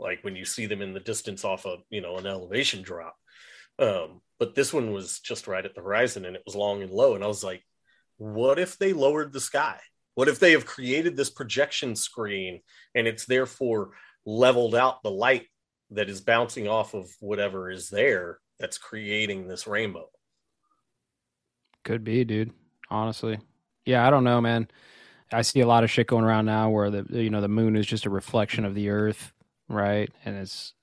Like when you see them in the distance off of, you know, an elevation drop. Um, but this one was just right at the horizon and it was long and low. And I was like, what if they lowered the sky? What if they have created this projection screen and it's therefore leveled out the light that is bouncing off of whatever is there that's creating this rainbow? Could be, dude. Honestly, yeah, I don't know, man. I see a lot of shit going around now where the you know the moon is just a reflection of the Earth, right? And it's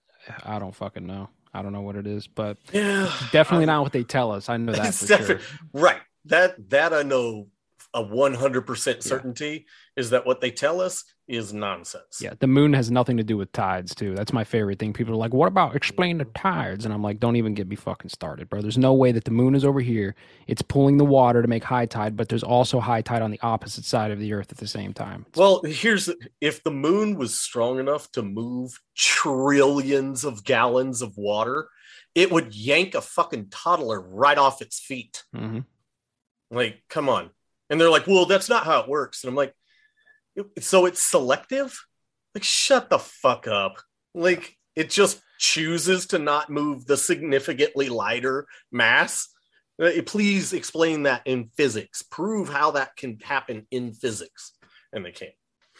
I don't fucking know. I don't know what it is, but Yeah, definitely not what they tell us. I know that for sure. right. That that I know a one hundred percent certainty is that what they tell us is nonsense. Yeah, the moon has nothing to do with tides, too. That's my favorite thing. People are like, "What about explain the tides?" And I'm like, "Don't even get me fucking started, bro. There's no way that the moon is over here. It's pulling the water to make high tide, but there's also high tide on the opposite side of the Earth at the same time. Well, here's the, if the moon was strong enough to move trillions of gallons of water, it would yank a fucking toddler right off its feet. hmm Like, come on. And they're like, well, that's not how it works. And I'm like, so it's selective? Like, shut the fuck up. Like, it just chooses to not move the significantly lighter mass. Uh, Please explain that in physics. Prove how that can happen in physics. And they can't.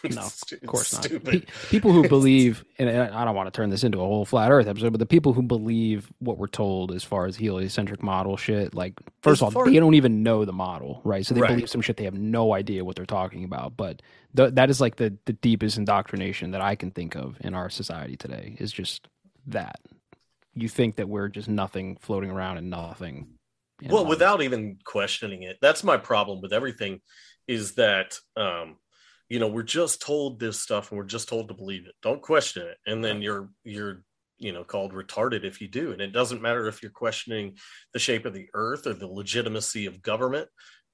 No, of course not. Pe- people who believe, and I don't want to turn this into a whole flat Earth episode, but the people who believe what we're told as far as heliocentric model shit, like first of all, they don't even know the model, right? So they Right. believe some shit they have no idea what they're talking about. But th- that is like the the deepest indoctrination that I can think of in our society today is just that you think that we're just nothing floating around and nothing. you well without even questioning it that's my problem with everything is that um you know we're just told this stuff and we're just told to believe it. Don't question it. And then you're you're you know called retarded if you do. And it doesn't matter if you're questioning the shape of the earth or the legitimacy of government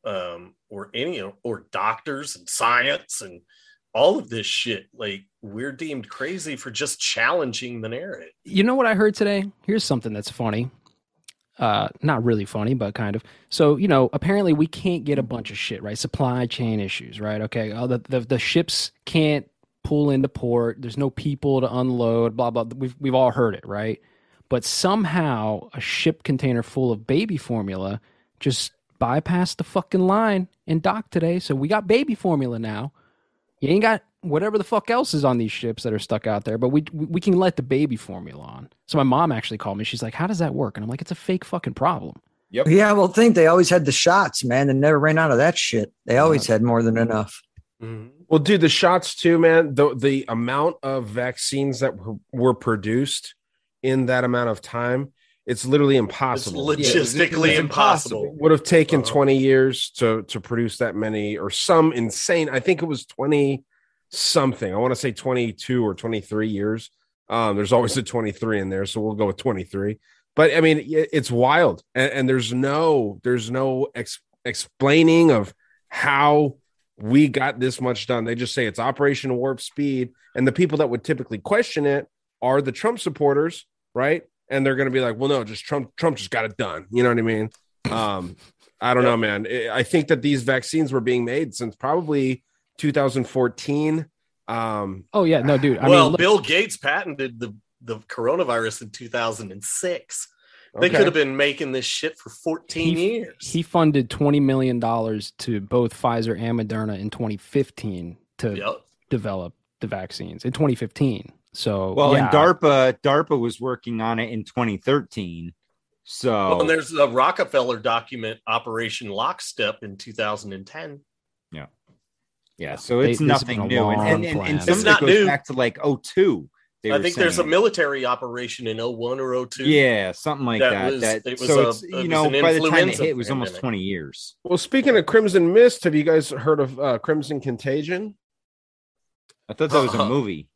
um or any or doctors and science and all of this shit. Like we're deemed crazy for just challenging the narrative. You know what I heard today? Here's something that's funny. Uh, not really funny, but kind of. So, you know, apparently we can't get a bunch of shit, right? Supply chain issues, right? Okay. Uh, the, the, the ships can't pull into port. There's no people to unload, blah, blah. We've, we've all heard it, right? but somehow a ship container full of baby formula just bypassed the fucking line and docked today. So we got baby formula now. You ain't got whatever the fuck else is on these ships that are stuck out there, but we we can let the baby formula on. So my mom actually called me. She's like, "How does that work?" And I'm like, "It's a fake fucking problem." Yep. Yeah, well, think they always had the shots, man. They never ran out of that shit. They always had more than enough. Well, dude, the shots too, man. The the amount of vaccines that were, were produced in that amount of time, it's literally impossible. It's logistically It's impossible. It would have taken Uh-huh. 20 years to to produce that many or some insane i think it was 20 something. I want to say 22 or 23 years. Um there's always a 23 in there so we'll go with 23 but i mean it- it's wild and, and there's no there's no ex- explaining of how we got this much done. They just say it's operation warp speed and the people that would typically question it are the trump supporters right? And they're going to be like well no just trump trump just got it done. You know what i mean? Um i don't know man. I think that these vaccines were being made since probably 2014 um Oh yeah, no, dude. I well, mean, look, Bill Gates patented the the coronavirus in 2006. They Okay. could have been making this shit for 14 he, years. he funded twenty million dollars to both Pfizer and Moderna in 2015 to Yep. develop the vaccines in 2015. So Well, yeah, and DARPA DARPA was working on it in 2013. So Well, and there's a Rockefeller document, Operation Lockstep, in 2010. Yeah, yeah. So it's this has nothing new, and, long and, and, and some not goes new. back to like 02. I were think there's a military operation in 01 or 02. yeah, something like That that. was- that it was so a- it's it you was know an by the time it hit, it was almost 20 years. well speaking of crimson mist have you guys heard of uh crimson contagion I thought that was a Uh-huh. movie.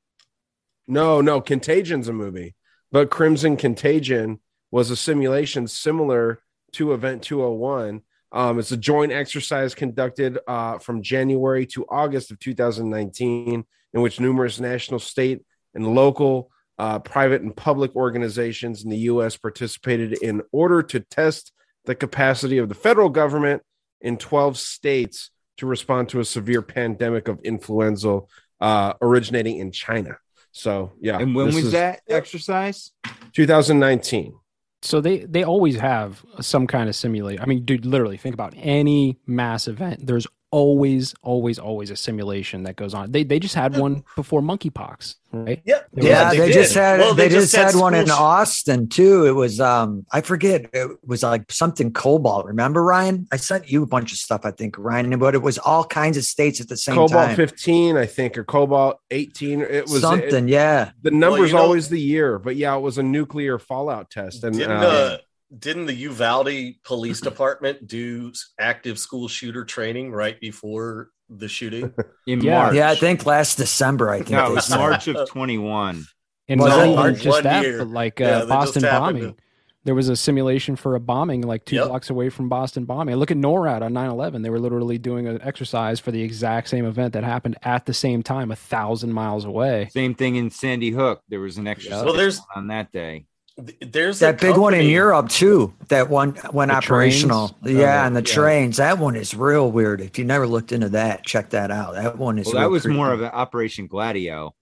No, no, Contagion's a movie, but Crimson Contagion was a simulation similar to Event 201. Um, it's a joint exercise conducted uh, from January to August of 2019, in which numerous national, state, and local, uh, private, and public organizations in the U.S. participated in order to test the capacity of the federal government in 12 states to respond to a severe pandemic of influenza uh, originating in China. So yeah, And when was is that exercise? 2019. So they they always have some kind of simulate. I mean, dude, literally think about any mass event. There's always, always, always a simulation that goes on. They they just had one before monkeypox, right? Yeah, Yeah, they, did. just had Well, they, just had, one in Austin too. It was um I forget it was like something cobalt. Remember Ryan? I sent you a bunch of stuff. I think Ryan, but it was all kinds of states at the same time. Cobalt time. 15, I think, or Cobalt 18. It was something, it- yeah. the number's you know- always the year, but yeah, it was a nuclear fallout test. And Didn't, uh, uh, didn't the Uvalde Police Department do active school shooter training right before the shooting? In Yeah. March. Yeah, I think last December. I think No, it was. March of 21. And Was not it? One just that, year. but like Yeah, uh, Boston happened. bombing. There was a simulation for a bombing like two Yep. blocks away from Boston bombing. Look at NORAD on 9 11. They were literally doing an exercise for the exact same event that happened at the same time, a thousand miles away. Same thing in Sandy Hook. There was an exercise Well, there's- on that day. Th- There's that big one in Europe too. That one went The operational. trains? Oh, yeah, Oh, and the yeah. trains. That one is real weird. If you never looked into that, check that out. That one is. Well, that was creepy. more of an Operation Gladio.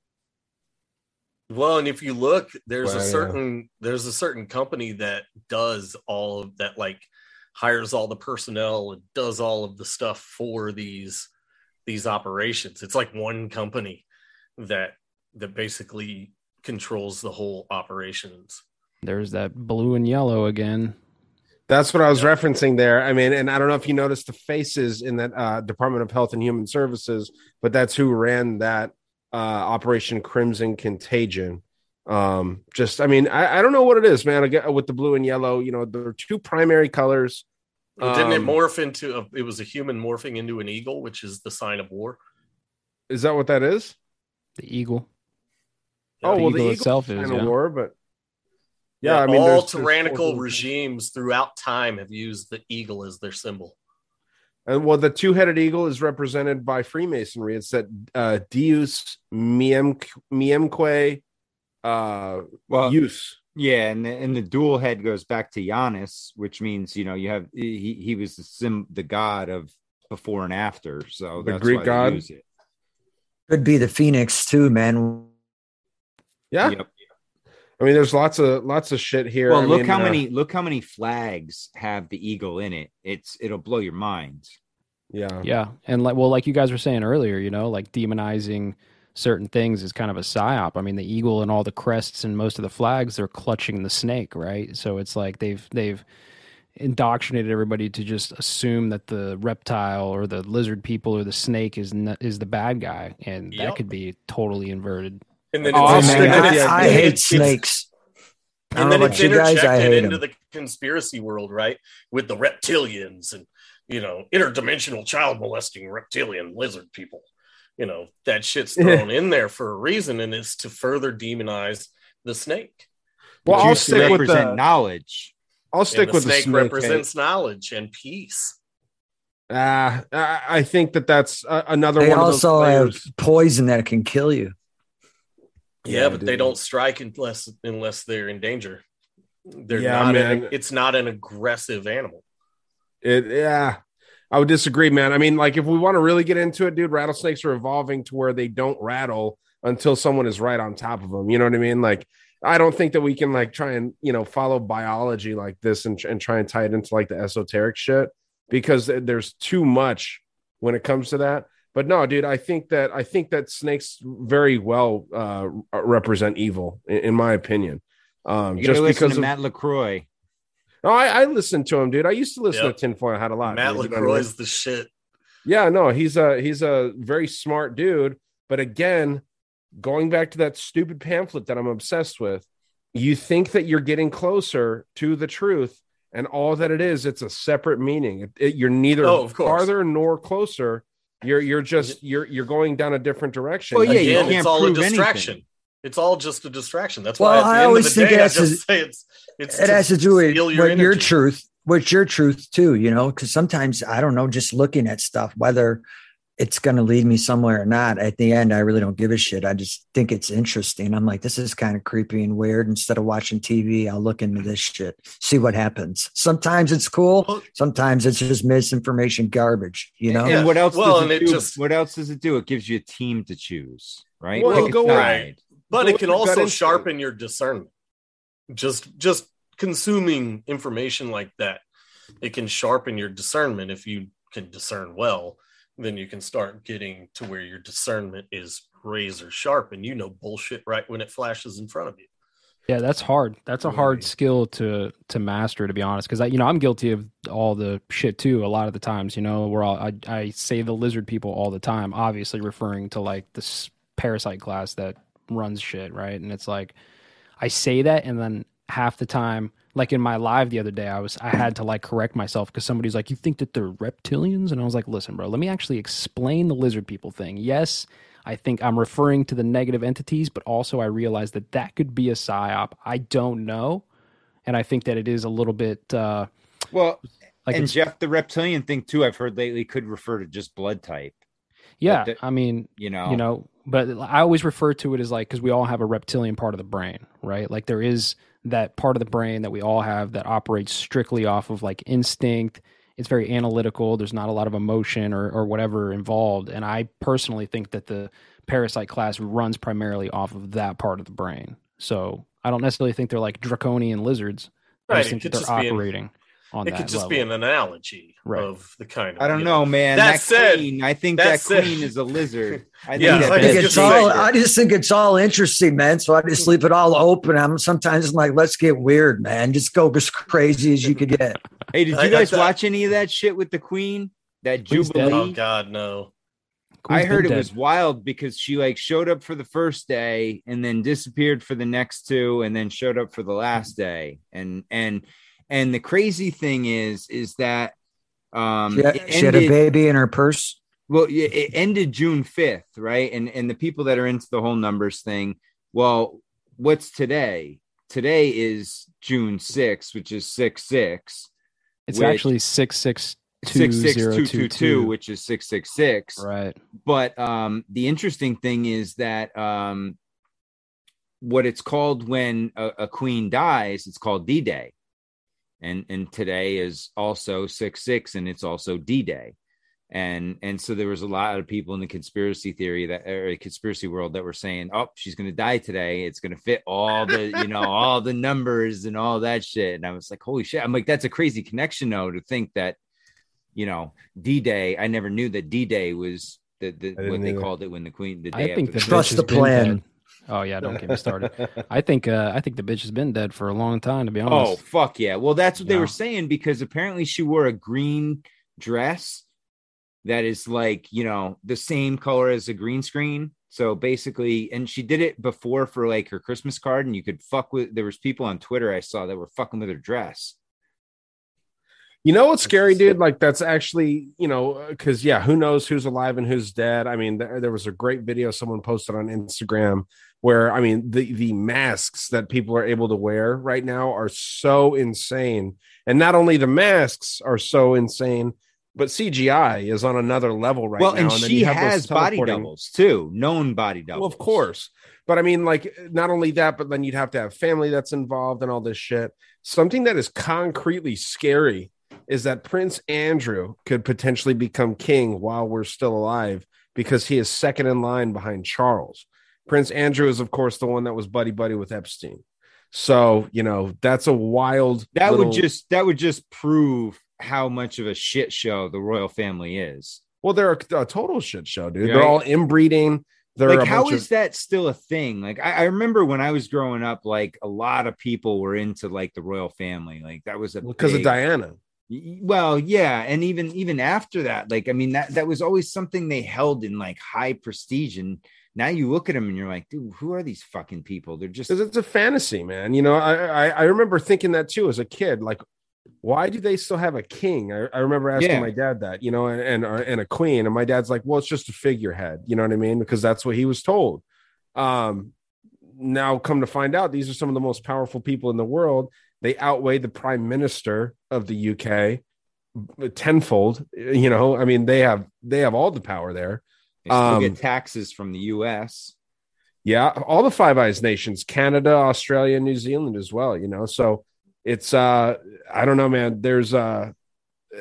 Well, and if you look, there's Well, a certain there's a certain company that does all of that, like hires all the personnel and does all of the stuff for these these operations. It's like one company that that basically controls the whole operations. There's that blue and yellow again. That's what I was referencing there. I mean, and I don't know if you noticed the faces in that uh, Department of Health and Human Services, but that's who ran that uh, Operation Crimson Contagion. Um, just, I mean, I, I don't know what it is, man. I get with the blue and yellow. You know, there are two primary colors. Didn't it Um, morph into a, it was a human morphing into an eagle, which is the sign of war. Is that what that is? The eagle. Oh, The well, the eagle eagle itself kind is, of yeah. war, but yeah, I mean, all there's- there's tyrannical little- regimes throughout time have used the eagle as their symbol. And well, the two-headed eagle is represented by Freemasonry. It's that uh, Deus Miem Miemque uh, Well, use. Yeah, and the, and the dual head goes back to Janus, which means you know you have he he was the sim the god of before and after. So The that's Greek why god? use it. Could be the Phoenix too, man. Yeah. Yep. I mean, there's lots of lots of shit here. Well, I look mean, how uh, many look how many flags have the eagle in it. It's it'll blow your mind. Yeah. Yeah, and like well, like you guys were saying earlier, you know, like demonizing certain things is kind of a psyop. I mean, the eagle and all the crests and most of the flags, they're clutching the snake, right? So it's like they've they've indoctrinated everybody to just assume that the reptile or the lizard people or the snake is n- is the bad guy, and that could be totally inverted. And then Oh, it's, man, and then it's- I, I hate it's- snakes. I don't and know then about it's you guys. I interjected hate into them. the conspiracy world, right? With the reptilians and you know interdimensional child molesting reptilian lizard people. You know that shit's thrown in there for a reason, and it's to further demonize the snake. Well, I'll you stick with represent the knowledge. I'll stick the with the snake snake. represents knowledge and peace. Uh, I I think that that's uh, another They one of those also have poison that can kill you. Yeah, but they don't strike unless unless they're in danger. They're Yeah, not. man. An, it's not an aggressive animal. It, yeah, I would disagree, man. I mean, like if we want to really get into it, dude, rattlesnakes are evolving to where they don't rattle until someone is right on top of them. You know what I mean? Like, I don't think that we can like try and you know follow biology like this and, and try and tie it into like the esoteric shit because there's too much when it comes to that. But no, dude, I think that I think that snakes very well uh, represent evil, in, in my opinion. Um, just because to of, Matt Lacroix. no, I, I listened to him, dude. I used to listen Yep. to Tinfoil Hat a lot. Matt dude, you know what I Lacroix is the shit. Yeah, no, he's a he's a very smart dude. But again, going back to that stupid pamphlet that I'm obsessed with, you think that you're getting closer to the truth, and all that it is, it's a separate meaning. It, it- you're neither Oh, of farther nor closer. You're you're just you're you're going down a different direction. Well, yeah, you Again, can't it's all a prove anything. distraction. It's all just a distraction. That's Well, why at the I end always of the think day, it I has to- say it's it's it has to do with steal what your truth, what's your truth too, you know, because sometimes I don't know, just looking at stuff, whether it's going to lead me somewhere or not. At the end, I really don't give a shit. I just think it's interesting. I'm like, this is kind of creepy and weird. Instead of watching TV, I'll look into this shit, see what happens. Sometimes it's cool. Sometimes it's just misinformation garbage, you know? Yeah. And what else Well, does and it it do? just- what else does it do? It gives you a team to choose, right? Well, Pick go side. But Go it can your gut also instinct. sharpen your discernment. Just just consuming information like that, it can sharpen your discernment if you can discern well. Then you can start getting to where your discernment is razor sharp, and you know bullshit right when it flashes in front of you. Yeah, that's hard. That's a hard skill to to master, to be honest. Because I, you know, I'm guilty of all the shit too. A lot of the times, you know, where I I say the lizard people all the time, obviously referring to like this parasite class that runs shit, right? And it's like I say that, and then half the time, like in my live the other day, I was I had to like correct myself because somebody's like, "You think that they're reptilians?" And I was like, "Listen, bro, let me actually explain the lizard people thing. Yes." I think I'm referring to the negative entities, but also I realize that that could be a psyop. I don't know, and I think that it is a little bit uh, Well, like and Jeff, the reptilian thing too. I've heard lately could refer to just blood type. yeah. the- I mean, You know, you know, but I always refer to it as like because we all have a reptilian part of the brain, right? Like there is that part of the brain that we all have that operates strictly off of like instinct. It's very analytical. There's not a lot of emotion or, or whatever involved. And I personally think that the parasite class runs primarily off of that part of the brain. So I don't necessarily think they're like draconian lizards. I Right, just think that they're just operating on it that could just level. be an analogy Right. of the kind of I don't you know, man. That That, said- queen, I think that that, said- queen is a lizard. I Yeah, that I I think it's just all. I just think it's all interesting, man. So I just leave it all open. I'm sometimes like, let's get weird, man. Just go as crazy as you could get. Hey, did you guys watch any of that shit with the queen? That Queen's dead. jubilee? Oh God, no. I heard it dead. was wild because she like showed up for the first day and then disappeared for the next two and then showed up for the last day. And and and the crazy thing is is that um She had, it she had a baby in her purse. well it ended June 5th, right? And and the people that are into the whole numbers thing, well, what's today? Today is June 6th, which is 6 6. It's which- actually six six two six six zero two two two two, which is six six six. Right. But um, the interesting thing is that um, what it's called when a, a queen dies, it's called D Day, and and today is also six six, and it's also D Day, and and so there was a lot of people in the conspiracy theory that or conspiracy world that were saying oh she's going to die today it's going to fit all the you know all the numbers and all that shit and i was like holy shit i'm like that's a crazy connection though to think that you know d-day i never knew that d-day was the, the what they either. called it when the queen the day I think after the Trust the has been plan. dead. Oh yeah, don't get me started. I think uh, I think the bitch has been dead for a long time. To be honest. Oh fuck yeah! Well, that's what they were saying because apparently she wore a green dress that is like you know the same color as a green screen. So basically, and she did it before for like her Christmas card, and you could fuck with. There was people on Twitter I saw that were fucking with her dress. You know what's scary, dude? Like that's actually, you know, because yeah, who knows who's alive and who's dead? I mean, there, there was a great video someone posted on Instagram where I mean, the the masks that people are able to wear right now are so insane, and not only the masks are so insane, but CGI is on another level right well, now. and then she has body doubles too, known body doubles. Well, of course. But I mean, like, not only that, but then you'd have to have family that's involved and all this shit. Something that is concretely scary is that Prince Andrew could potentially become king while we're still alive because he is second in line behind Charles. Prince Andrew is, of course, the one that was buddy buddy with Epstein. So, you know, that's a wild That little- would just that would just prove how much of a shit show the royal family is. well, they're a, a total shit show, dude. Right. They're all inbreeding. They're like how is of- that still a thing like I, I remember when i was growing up like a lot of people were into like the royal family like that was a because of Diana. Well yeah and even even after that like i mean that that was always something they held in like high prestige and now you look at them and you're like dude who are these fucking people they're just it's a fantasy, man. You know, I, I I remember thinking that too as a kid. Like, why do they still have a king? I, I remember asking Yeah. my dad that, you know, and and, and a queen, and my dad's like, well, it's just a figurehead. You know what I mean? Because that's what he was told. Um, now come to find out, these are some of the most powerful people in the world. They outweigh the prime minister of the UK tenfold. You know, I mean, they have they have all the power there. They still um, get taxes from the us Yeah, all the Five Eyes nations, Canada, Australia, New Zealand as well, you know. So it's uh I don't know, man. There's uh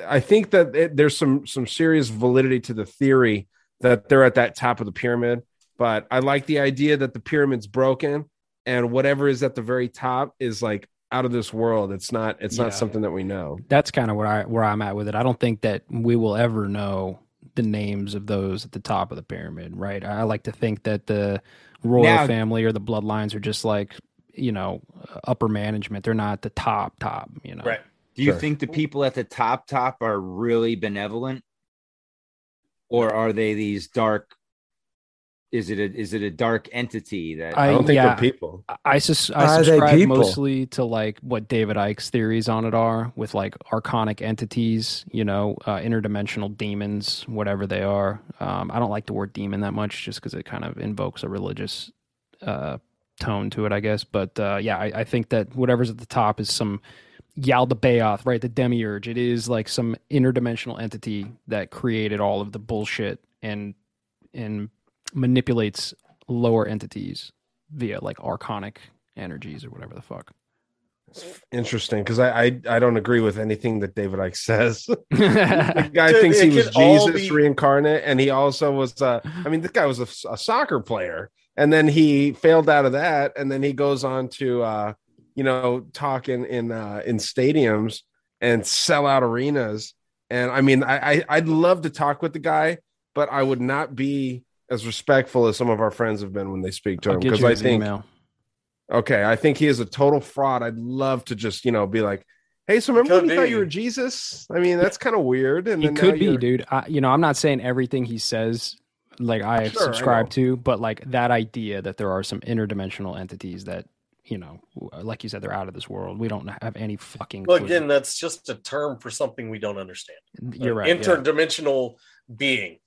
I think that it, there's some some serious validity to the theory that they're at that top of the pyramid, but I like the idea that the pyramid's broken and whatever is at the very top is like out of this world. It's not it's Yeah. not something that we know. That's kind of where I where I'm at with it. I don't think that we will ever know the names of those at the top of the pyramid, right? I like to think that the royal Now- family or the bloodlines are just like you know uh, upper management. They're not the top top, you know. Right. do you Sure. think the people at the top top are really benevolent or are they these dark is it a is it a dark entity that I, don't think yeah, they're people. I sus- I subscribe people? mostly to like what David Icke's theories on it are with like archonic entities, you know, uh, interdimensional demons, whatever they are. Um, I don't like the word demon that much just because it kind of invokes a religious uh, tone to it, I guess. But uh, yeah, I, I think that whatever's at the top is some Yaldabaoth, right? The demiurge. It is like some interdimensional entity that created all of the bullshit and and manipulates lower entities via like archonic energies or whatever the fuck. Interesting, because I, I I don't agree with anything that David Icke says. the guy Dude, thinks he was Jesus be- reincarnate, and he also was. Uh, I mean, this guy was a, a soccer player, and then he failed out of that, and then he goes on to, uh, you know, talk in in uh, in stadiums and sell out arenas. And I mean, I, I I'd love to talk with the guy, but I would not be as respectful as some of our friends have been when they speak to I'll him because I think email. Okay, I think he is a total fraud. I'd love to just, you know, be like, "Hey, so remember when Could you thought you were Jesus?" I mean, that's kind of weird. And He then now could be, you're- dude. I, you know, I'm not saying everything he says like I Sure, subscribe know. to, but like that idea that there are some interdimensional entities that you know, like you said, they're out of this world. We don't have any fucking. Well, clue. again, that's just a term for something we don't understand. You're An right. yeah. Interdimensional being.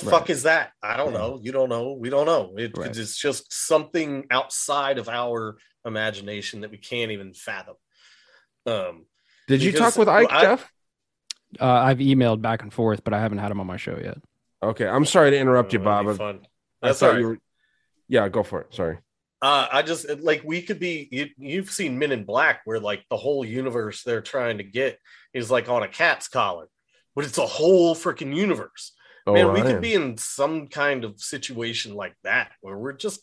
The Right. fuck is that? I don't know. You don't know. We don't know. It, Right. It's just something outside of our imagination that we can't even fathom. Um, Did you talk with Icke, I- Jeff? Uh, I've emailed back and forth, but I haven't had him on my show yet. Okay, I'm sorry to interrupt you, Oh, Bob. that'd I- I That's thought all right. you were. Yeah, go for it. Sorry. Uh, I just like we could be. You, you've seen Men in Black, where like the whole universe they're trying to get is like on a cat's collar. but it's a whole freaking universe. Oh, Man, we could be in some kind of situation like that where we're just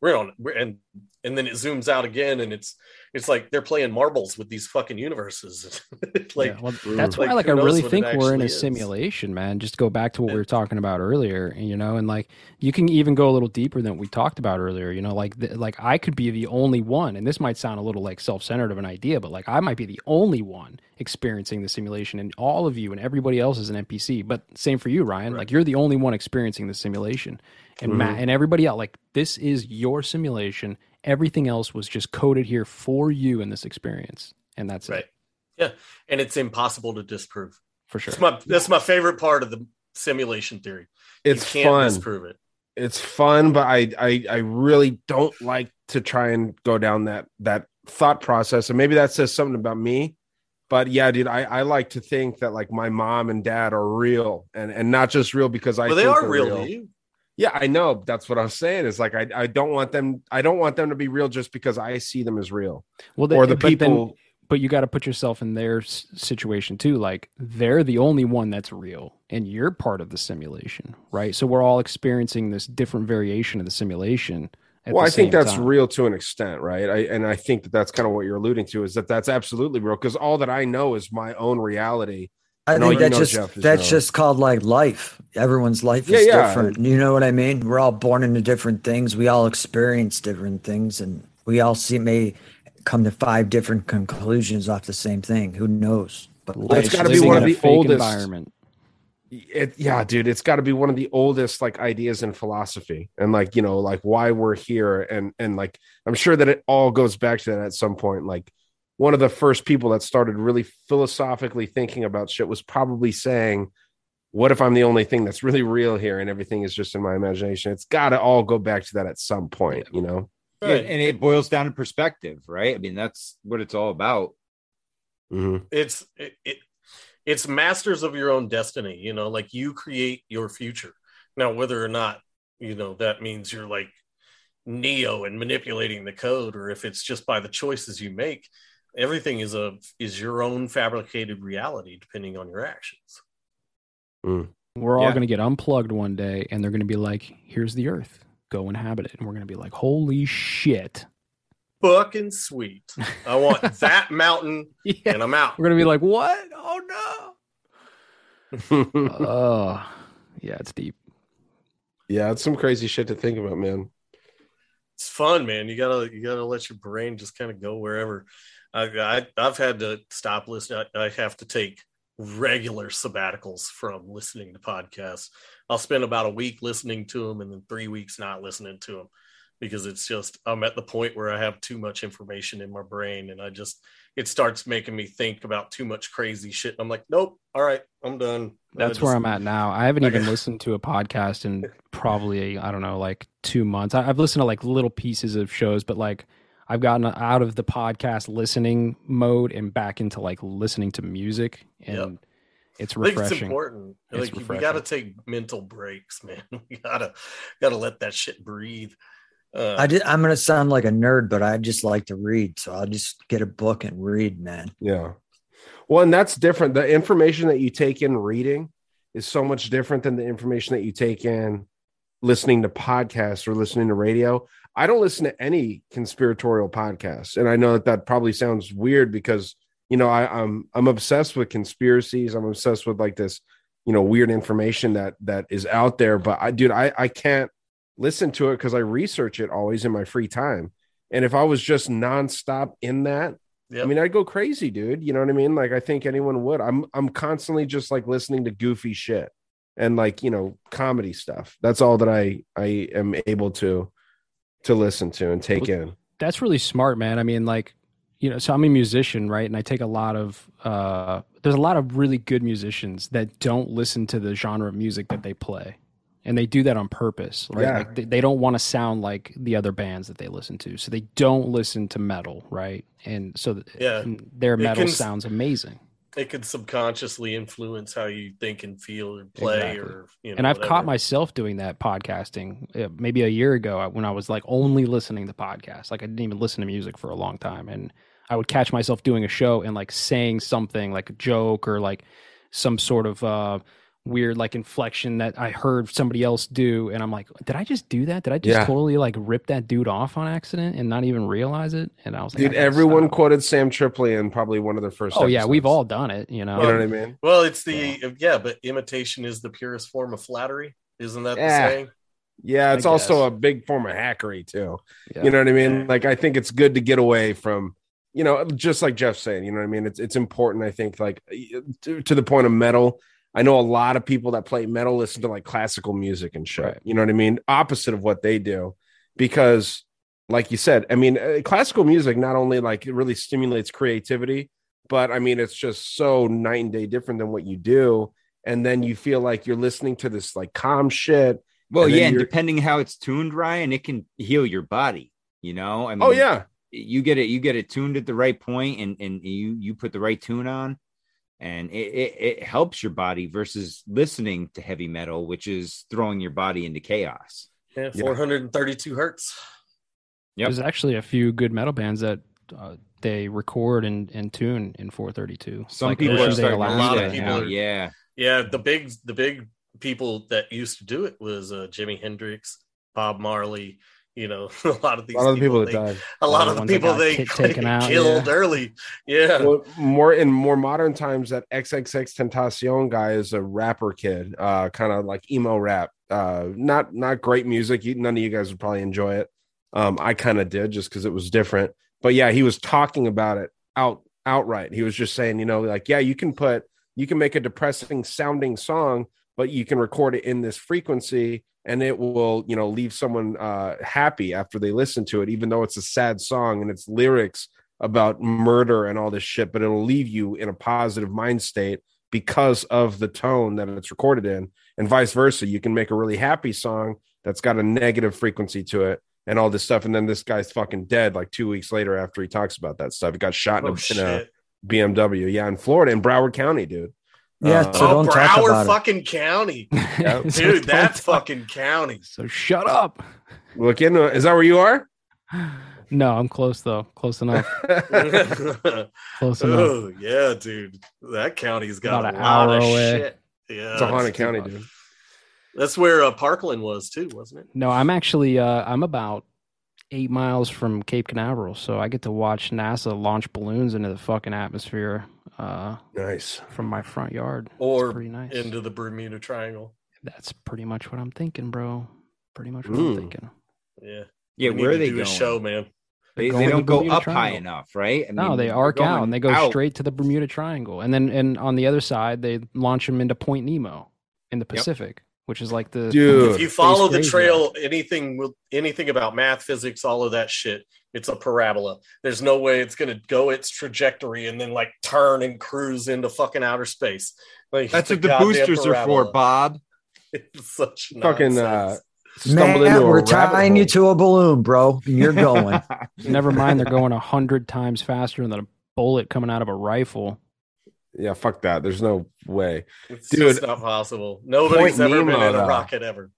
we're on we're, and and then it zooms out again and it's it's like they're playing marbles with these fucking universes. like Yeah, well, that's why, like, like, I really think we're in a is. simulation, man. Just go back to what we were talking about earlier, and, you know, and like you can even go a little deeper than what we talked about earlier. You know, like th- like I could be the only one, and this might sound a little like self-centered of an idea, but like I might be the only one experiencing the simulation, and all of you and everybody else is an NPC. But same for you, Ryan. Like you're the only one experiencing the simulation, and Matt Mhm. and everybody else. Like this is your simulation. Everything else was just coded here for you in this experience, and that's right. it Yeah. And it's impossible to disprove. for sure. It's my that's my favorite part of the simulation theory. It's you can't fun. disprove it. it's fun but I, I i really don't like to try and go down that that thought process and maybe that says something about me but yeah dude i i like to think that like my mom and dad are real and and not just real because i Well, they think are they're real to you. Yeah i know that's what i'm saying is like i i don't want them i don't want them to be real just because i see them as real Well, or the but then- people but you got to put yourself in their situation too. Like they're the only one that's real, and you're part of the simulation, right? So we're all experiencing this different variation of the simulation. well the i think that's time. real to an extent right I, and i think that that's kind of what you're alluding to is that that's absolutely real because all that i know is my own reality I all think you that know, just Jeff, that's no. just called like life. Everyone's life is yeah. different. You know what I mean? We're all born into different things. We all experience different things, and we all see may come to five different conclusions off the same thing. Who knows? But Well, it's life- got to be one of the oldest environment. It, yeah, dude, it's got to be one of the oldest like ideas in philosophy, and like you know, like why we're here, and and like I'm sure that it all goes back to that at some point. Like one of the first people that started really philosophically thinking about shit was probably saying, "What if I'm the only thing that's really real here, and everything is just in my imagination?" It's got to all go back to that at some point, you know. Yeah, and it boils down to perspective, right? I mean, that's what it's all about. Mm-hmm. it's it, it it's masters of your own destiny you know like you create your future now whether or not you know that means you're like neo and manipulating the code or if it's just by the choices you make everything is a is your own fabricated reality depending on your actions hmm. We're all Yeah. going to get unplugged one day, and they're going to be like, "Here's the Earth. Go inhabit it." And we're going to be like, "Holy shit!" fucking sweet i want that mountain and i'm out We're going to be like, "What? Oh no!" Oh, yeah, it's deep. yeah, it's some crazy shit to think about, man. it's fun man you gotta you gotta let your brain just kind of go wherever I, I i've had to stop listening I, I have to take regular sabbaticals from listening to podcasts i'll spend about a week listening to them and then three weeks not listening to them because it's just i'm at the point where i have too much information in my brain and i just it starts making me think about too much crazy shit i'm like nope all right i'm done That's I where just- I'm at now. I haven't even listened to a podcast in probably I don't know, like two months. I, I've listened to like little pieces of shows, but like I've gotten out of the podcast listening mode and back into like listening to music, and it's I think refreshing. it's important. It's like we got to take mental breaks, man. We gotta gotta let that shit breathe. Uh, I did, I'm gonna sound like a nerd, but I just like to read, so I'll just get a book and read, man. Yeah. Well, and that's different. The information that you take in reading is so much different than the information that you take in listening to podcasts or listening to radio. I don't listen to any conspiratorial podcasts, and I know that that probably sounds weird because you know I, I'm I'm obsessed with conspiracies. I'm obsessed with like this, you know, weird information that that is out there. But I, dude, I I can't listen to it because I research it always in my free time. And if I was just nonstop in that, I mean, I'd go crazy, dude. You know what I mean? Like, I think anyone would. I'm, I'm constantly just like listening to goofy shit and like, you know, comedy stuff. That's all that I, I am able to, to listen to and take in. That's really smart, man. I mean, like, you know, so I'm a musician, right? And I take a lot of uh there's a lot of really good musicians that don't listen to the genre of music that they play. And they do that on purpose, right? Yeah. Like they, they don't want to sound like the other bands that they listen to. So they don't listen to metal, right? And so th- Yeah. and their metal can- sounds amazing. It could subconsciously influence how you think and feel or play Exactly. or you know. and I've whatever. caught myself doing that podcasting uh, maybe a year ago when I was like only listening to podcasts. Like I didn't even listen to music for a long time. And I would catch myself doing a show and like saying something like a joke or like some sort of uh weird like inflection that I heard somebody else do and I'm like, did I just do that? Did I just Yeah. totally like rip that dude off on accident and not even realize it? And I was like, I Dude, everyone stop. quoted Sam Tripoli in probably one of their first. Oh yeah, we've all done it, you know. You know what I mean? Well, it's the yeah. but imitation is the purest form of flattery. Isn't that Yeah. the saying? Yeah, it's also a big form of hackery too. Yeah. You know what I mean? Like I think it's good to get away from, you know, just like Jeff's saying. You know what I mean? It's it's important. I think like to, to the point of metal. I know a lot of people that play metal listen to like classical music and shit. Right. You know what I mean? Opposite of what they do, because like you said, I mean, uh, classical music not only like it really stimulates creativity, but I mean, it's just so night and day different than what you do. And then you feel like you're listening to this like calm shit. Well, and yeah, and depending how it's tuned, Ryan, it can heal your body. You know, I mean, Oh yeah, you get it, you get it tuned at the right point, and and you you put the right tune on, and it it, it helps your body versus listening to heavy metal, which is throwing your body into chaos. Yeah, 432 hertz. There's actually a few good metal bands that uh, they record and, and tune in 432. Some Like, people Ocean are Day starting to Lounge do lot of people are- Yeah, Yeah, the big the big people that used to do it was uh, Jimi Hendrix, Bob Marley. You know, a lot of these a lot of the people that they, died. a lot the of the ones that people got they ki- taken out, killed yeah. early. Yeah, Well, more in more modern times, that XXX Tentacion guy is a rapper kid, uh, kind of like emo rap. Uh, not not great music. You, none of you guys would probably enjoy it. Um, I kind of did just because it was different. But yeah, he was talking about it out outright. He was just saying, you know, like yeah, you can put you can make a depressing sounding song, but you can record it in this frequency and it will you know leave someone uh happy after they listen to it even though it's a sad song and it's lyrics about murder and all this shit but it'll leave you in a positive mind state because of the tone that it's recorded in. And vice versa you can make a really happy song that's got a negative frequency to it and all this stuff and then this guy's fucking dead like two weeks later after he talks about that stuff. He got shot in, Oh, a, in a bmw yeah in florida in broward county dude Yeah, Uh, so oh, don't talk Broward about it. fucking county, So dude. don't That talk- fucking county. So shut up. look into is that where you are No, I'm close though. Close enough. Close enough. oh yeah, dude. That county's got About a an lot hour of away. shit. Yeah, it's a haunted it's- county dude That's where uh, Parkland was too, wasn't it? No, I'm actually uh, I'm about eight miles from Cape Canaveral, so I get to watch NASA launch balloons into the fucking atmosphere uh, nice from my front yard. Or it's pretty nice. into the Bermuda Triangle. That's pretty much what I'm thinking, bro. Pretty much what Ooh. I'm thinking. Yeah. yeah. We Where are they do going? show, man. They, they don't the go Bermuda up high enough, right? I no, mean, they they're arc out and they go out. straight to the Bermuda Triangle, and then and on the other side they launch them into Point Nemo in the Pacific, which is like the Dude. If you follow the space trail, anything with anything about math, physics, all of that shit, it's a parabola. There's no way it's gonna go its trajectory and then like turn and cruise into fucking outer space. Like That's what the goddamn boosters are for. Bob. It's such fucking uh nonsense. stumbled Man, into we're rabbit tying you to a balloon, bro. You're going. Never mind, they're going a hundred times faster than a bullet coming out of a rifle. Yeah, fuck that. There's no way. It's Dude, just not possible. Nobody's Point ever been in a though. rocket ever.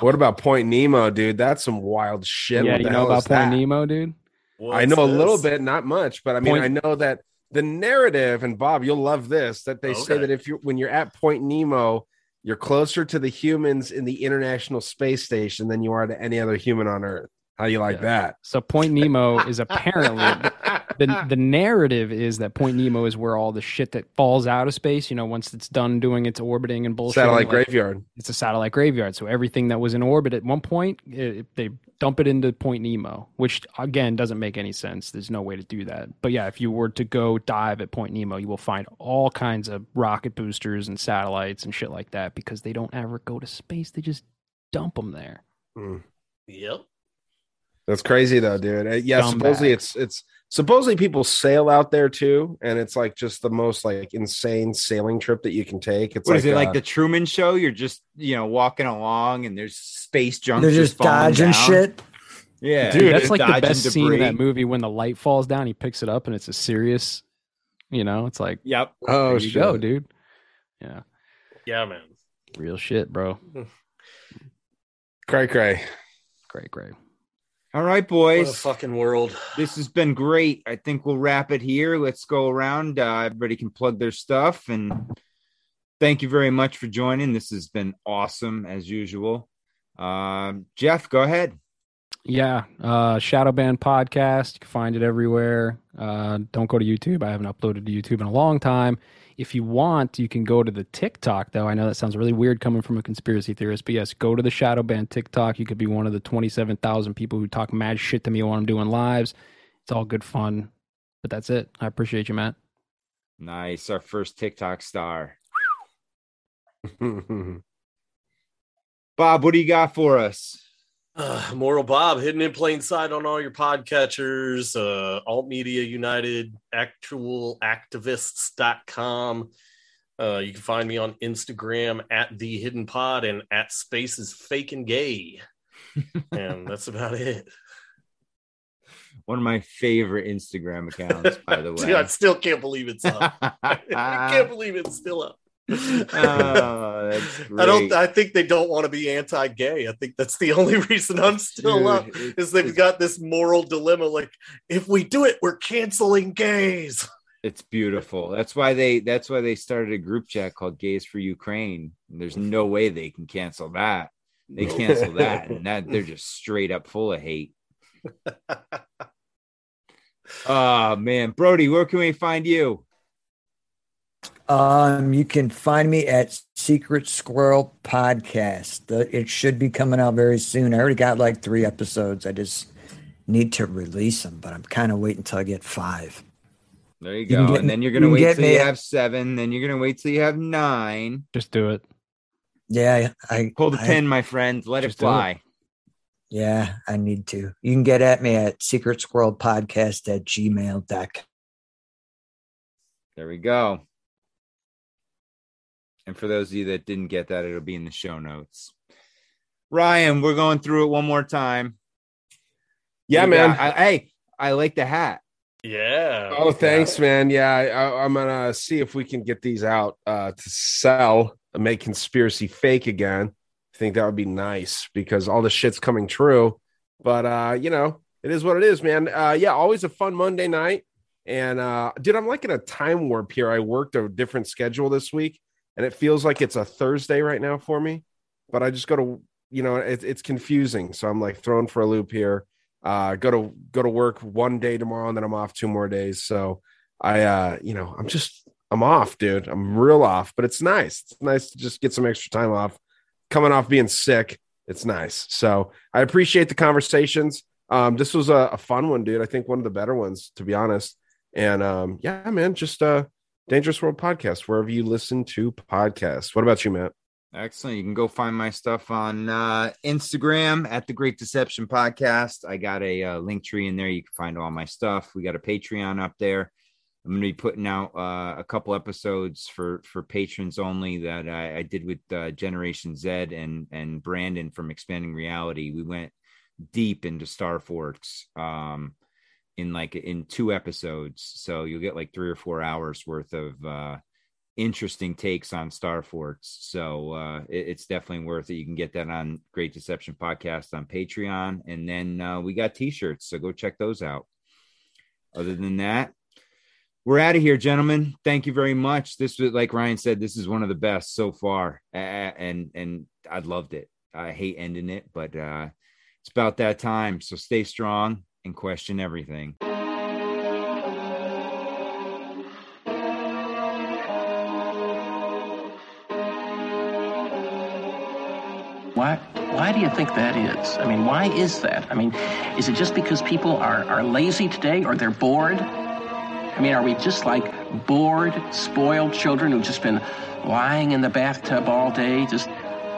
What about Point Nemo, dude? That's some wild shit. yeah, What you know about Point that? Nemo, dude? I What's know a little bit, not much, but I mean, Point- I know that the narrative, and Bob, you'll love this, that they say that if you when you're at Point Nemo, you're closer to the humans in the International Space Station than you are to any other human on Earth. How you like that? So Point Nemo is apparently that? the the narrative is that Point Nemo is where all the shit that falls out of space, you know, once it's done doing its orbiting and bullshit. Satellite graveyard. It's a satellite graveyard. So everything that was in orbit at one point, it, they dump it into Point Nemo, which again doesn't make any sense. There's no way to do that. But yeah, if you were to go dive at Point Nemo, you will find all kinds of rocket boosters and satellites and shit like that because they don't ever go to space. They just dump them there. Mm. Yep. That's crazy though, dude. Uh, Yeah, Scumbags. supposedly it's it's supposedly people sail out there too, and it's like just the most like insane sailing trip that you can take. It's What like, is it like uh, the Truman Show? You're just you know walking along and there's space junk. They're just falling dodging down. shit. Yeah, Dude, that's like the dodging best scene in that movie when the light falls down, he picks it up and it's a serious, you know, it's like, Yep. oh there you shit. go, dude. Yeah. Yeah, man. Real shit, bro. Cray cray. Great, great. All right, What a boys. fucking world. This has been great. I think we'll wrap it here. Let's go around. Uh, everybody can plug their stuff and Thank you very much for joining. This has been awesome as usual. Um, Jeff, go ahead. Yeah, uh, Shadow Banned podcast. You can find it everywhere. Uh, don't go to YouTube. I haven't uploaded to YouTube in a long time. If you want, you can go to the TikTok, though. I know that sounds really weird coming from a conspiracy theorist, but yes, go to the Shadow Banned TikTok. You could be one of the 27,000 people who talk mad shit to me while I'm doing lives. It's all good fun. But that's it. I appreciate you, Matt. Nice. Our first TikTok star. Bob, what do you got for us? Uh, Moral Bob, hidden in plain sight on all your podcatchers, uh, Alt Media United, actualactivists.com. Uh, you can find me on Instagram at the hidden pod and at spaces fake and gay. and that's about it. One of my favorite Instagram accounts, by the way. Dude, I still can't believe it's up. I can't believe it's still up. Oh, I don't. I think they don't want to be anti-gay. I think that's the only reason I'm still Dude, up. Is they've got this moral dilemma. Like, if we do it, we're canceling gays. It's beautiful. That's why they that's why they started a group chat called Gays for Ukraine. There's no way they can cancel that. They cancel that and that they're just straight up full of hate. Oh man, Brodie, where can we find you? Um, you can find me at Secret Squirrel Podcast. The, it should be coming out very soon. I already got like three episodes. I just need to release them, but I'm kind of waiting until I get five. There you You go. get and me- then you're gonna can wait get till me you have seven. Then you're gonna wait till you have nine. Just do it. Yeah, I Pull the I- pin, my friend. Let it Just do it. fly. Yeah, I need to. You can get at me at Secret Squirrel Podcast at gmail.com. There we go. And for those of you that didn't get that, it'll be in the show notes. Ryan, we're going through it one more time. Yeah, You man. got- I, hey, I like the hat. Yeah. Oh, thanks, man. Yeah, I, I, I'm gonna see if we can get these out uh, to sell and make conspiracy fake again. I think that would be nice because all the shit's coming true. But uh, you know, it is what it is, man. Uh, yeah, always a fun Monday night. And uh, dude, I'm like in a time warp here. I worked a different schedule this week, and it feels like it's a Thursday right now for me. But I just go to, you know, it, it's confusing. So I'm like thrown for a loop here. Uh go to go to work one day tomorrow and then i'm off two more days. So i uh you know i'm just i'm off dude. I'm real off but it's nice. It's nice to just get some extra time off. Coming off being sick it's nice. So i appreciate the conversations. Um this was a, a fun one dude. I think one of the better ones to be honest. And um yeah man just uh dangerous world podcast wherever you listen to podcasts what about you matt Excellent. You can go find my stuff on uh, Instagram at the Great Deception Podcast. I got a uh, link tree in there. You can find all my stuff. We got a Patreon up there. I'm going to be putting out uh, a couple episodes for for patrons only that I, I did with uh, Generation Z and and Brandon from Expanding Reality. We went deep into Star Forts um, in like in two episodes, so you'll get like three or four hours worth of uh, interesting takes on Star Forts. So uh, it- it's definitely worth it. You can get that on Great Deception Podcast on Patreon, and then uh, we got T-shirts, so go check those out. Other than that, we're out of here, gentlemen. Thank you very much. This was, like Ryan said, this is one of the best so far, and and I loved it. I hate ending it, but uh, it's about that time. So stay strong and question everything. Why, why do you think that is? I mean, why is that? I mean, is it just because people are, are lazy today or they're bored? I mean, are we just like bored, spoiled children who've just been lying in the bathtub all day, just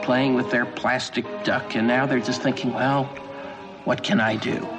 playing with their plastic duck, and now they're just thinking, well, what can I do?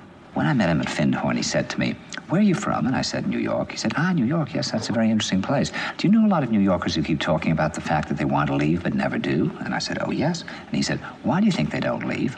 When I met him at Findhorn, he said to me, Where are you from? And I said, New York. He said, Ah, New York, yes, that's a very interesting place. Do you know a lot of New Yorkers who keep talking about the fact that they want to leave but never do? And I said, Oh, yes. And he said, Why do you think they don't leave?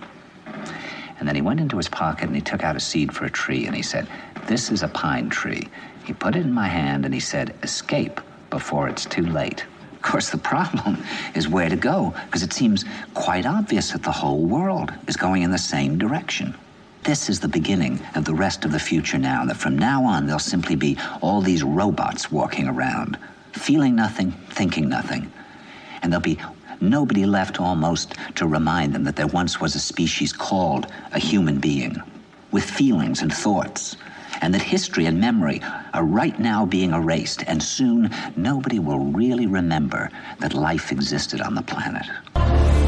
And then he went into his pocket and he took out a seed for a tree and he said, This is a pine tree. He put it in my hand and he said, Escape before it's too late. Of course, the problem is where to go, because it seems quite obvious that the whole world is going in the same direction. This is the beginning of the rest of the future now, that from now on there'll simply be all these robots walking around, feeling nothing, thinking nothing. And there'll be nobody left almost to remind them that there once was a species called a human being with feelings and thoughts, and that history and memory are right now being erased, and soon nobody will really remember that life existed on the planet.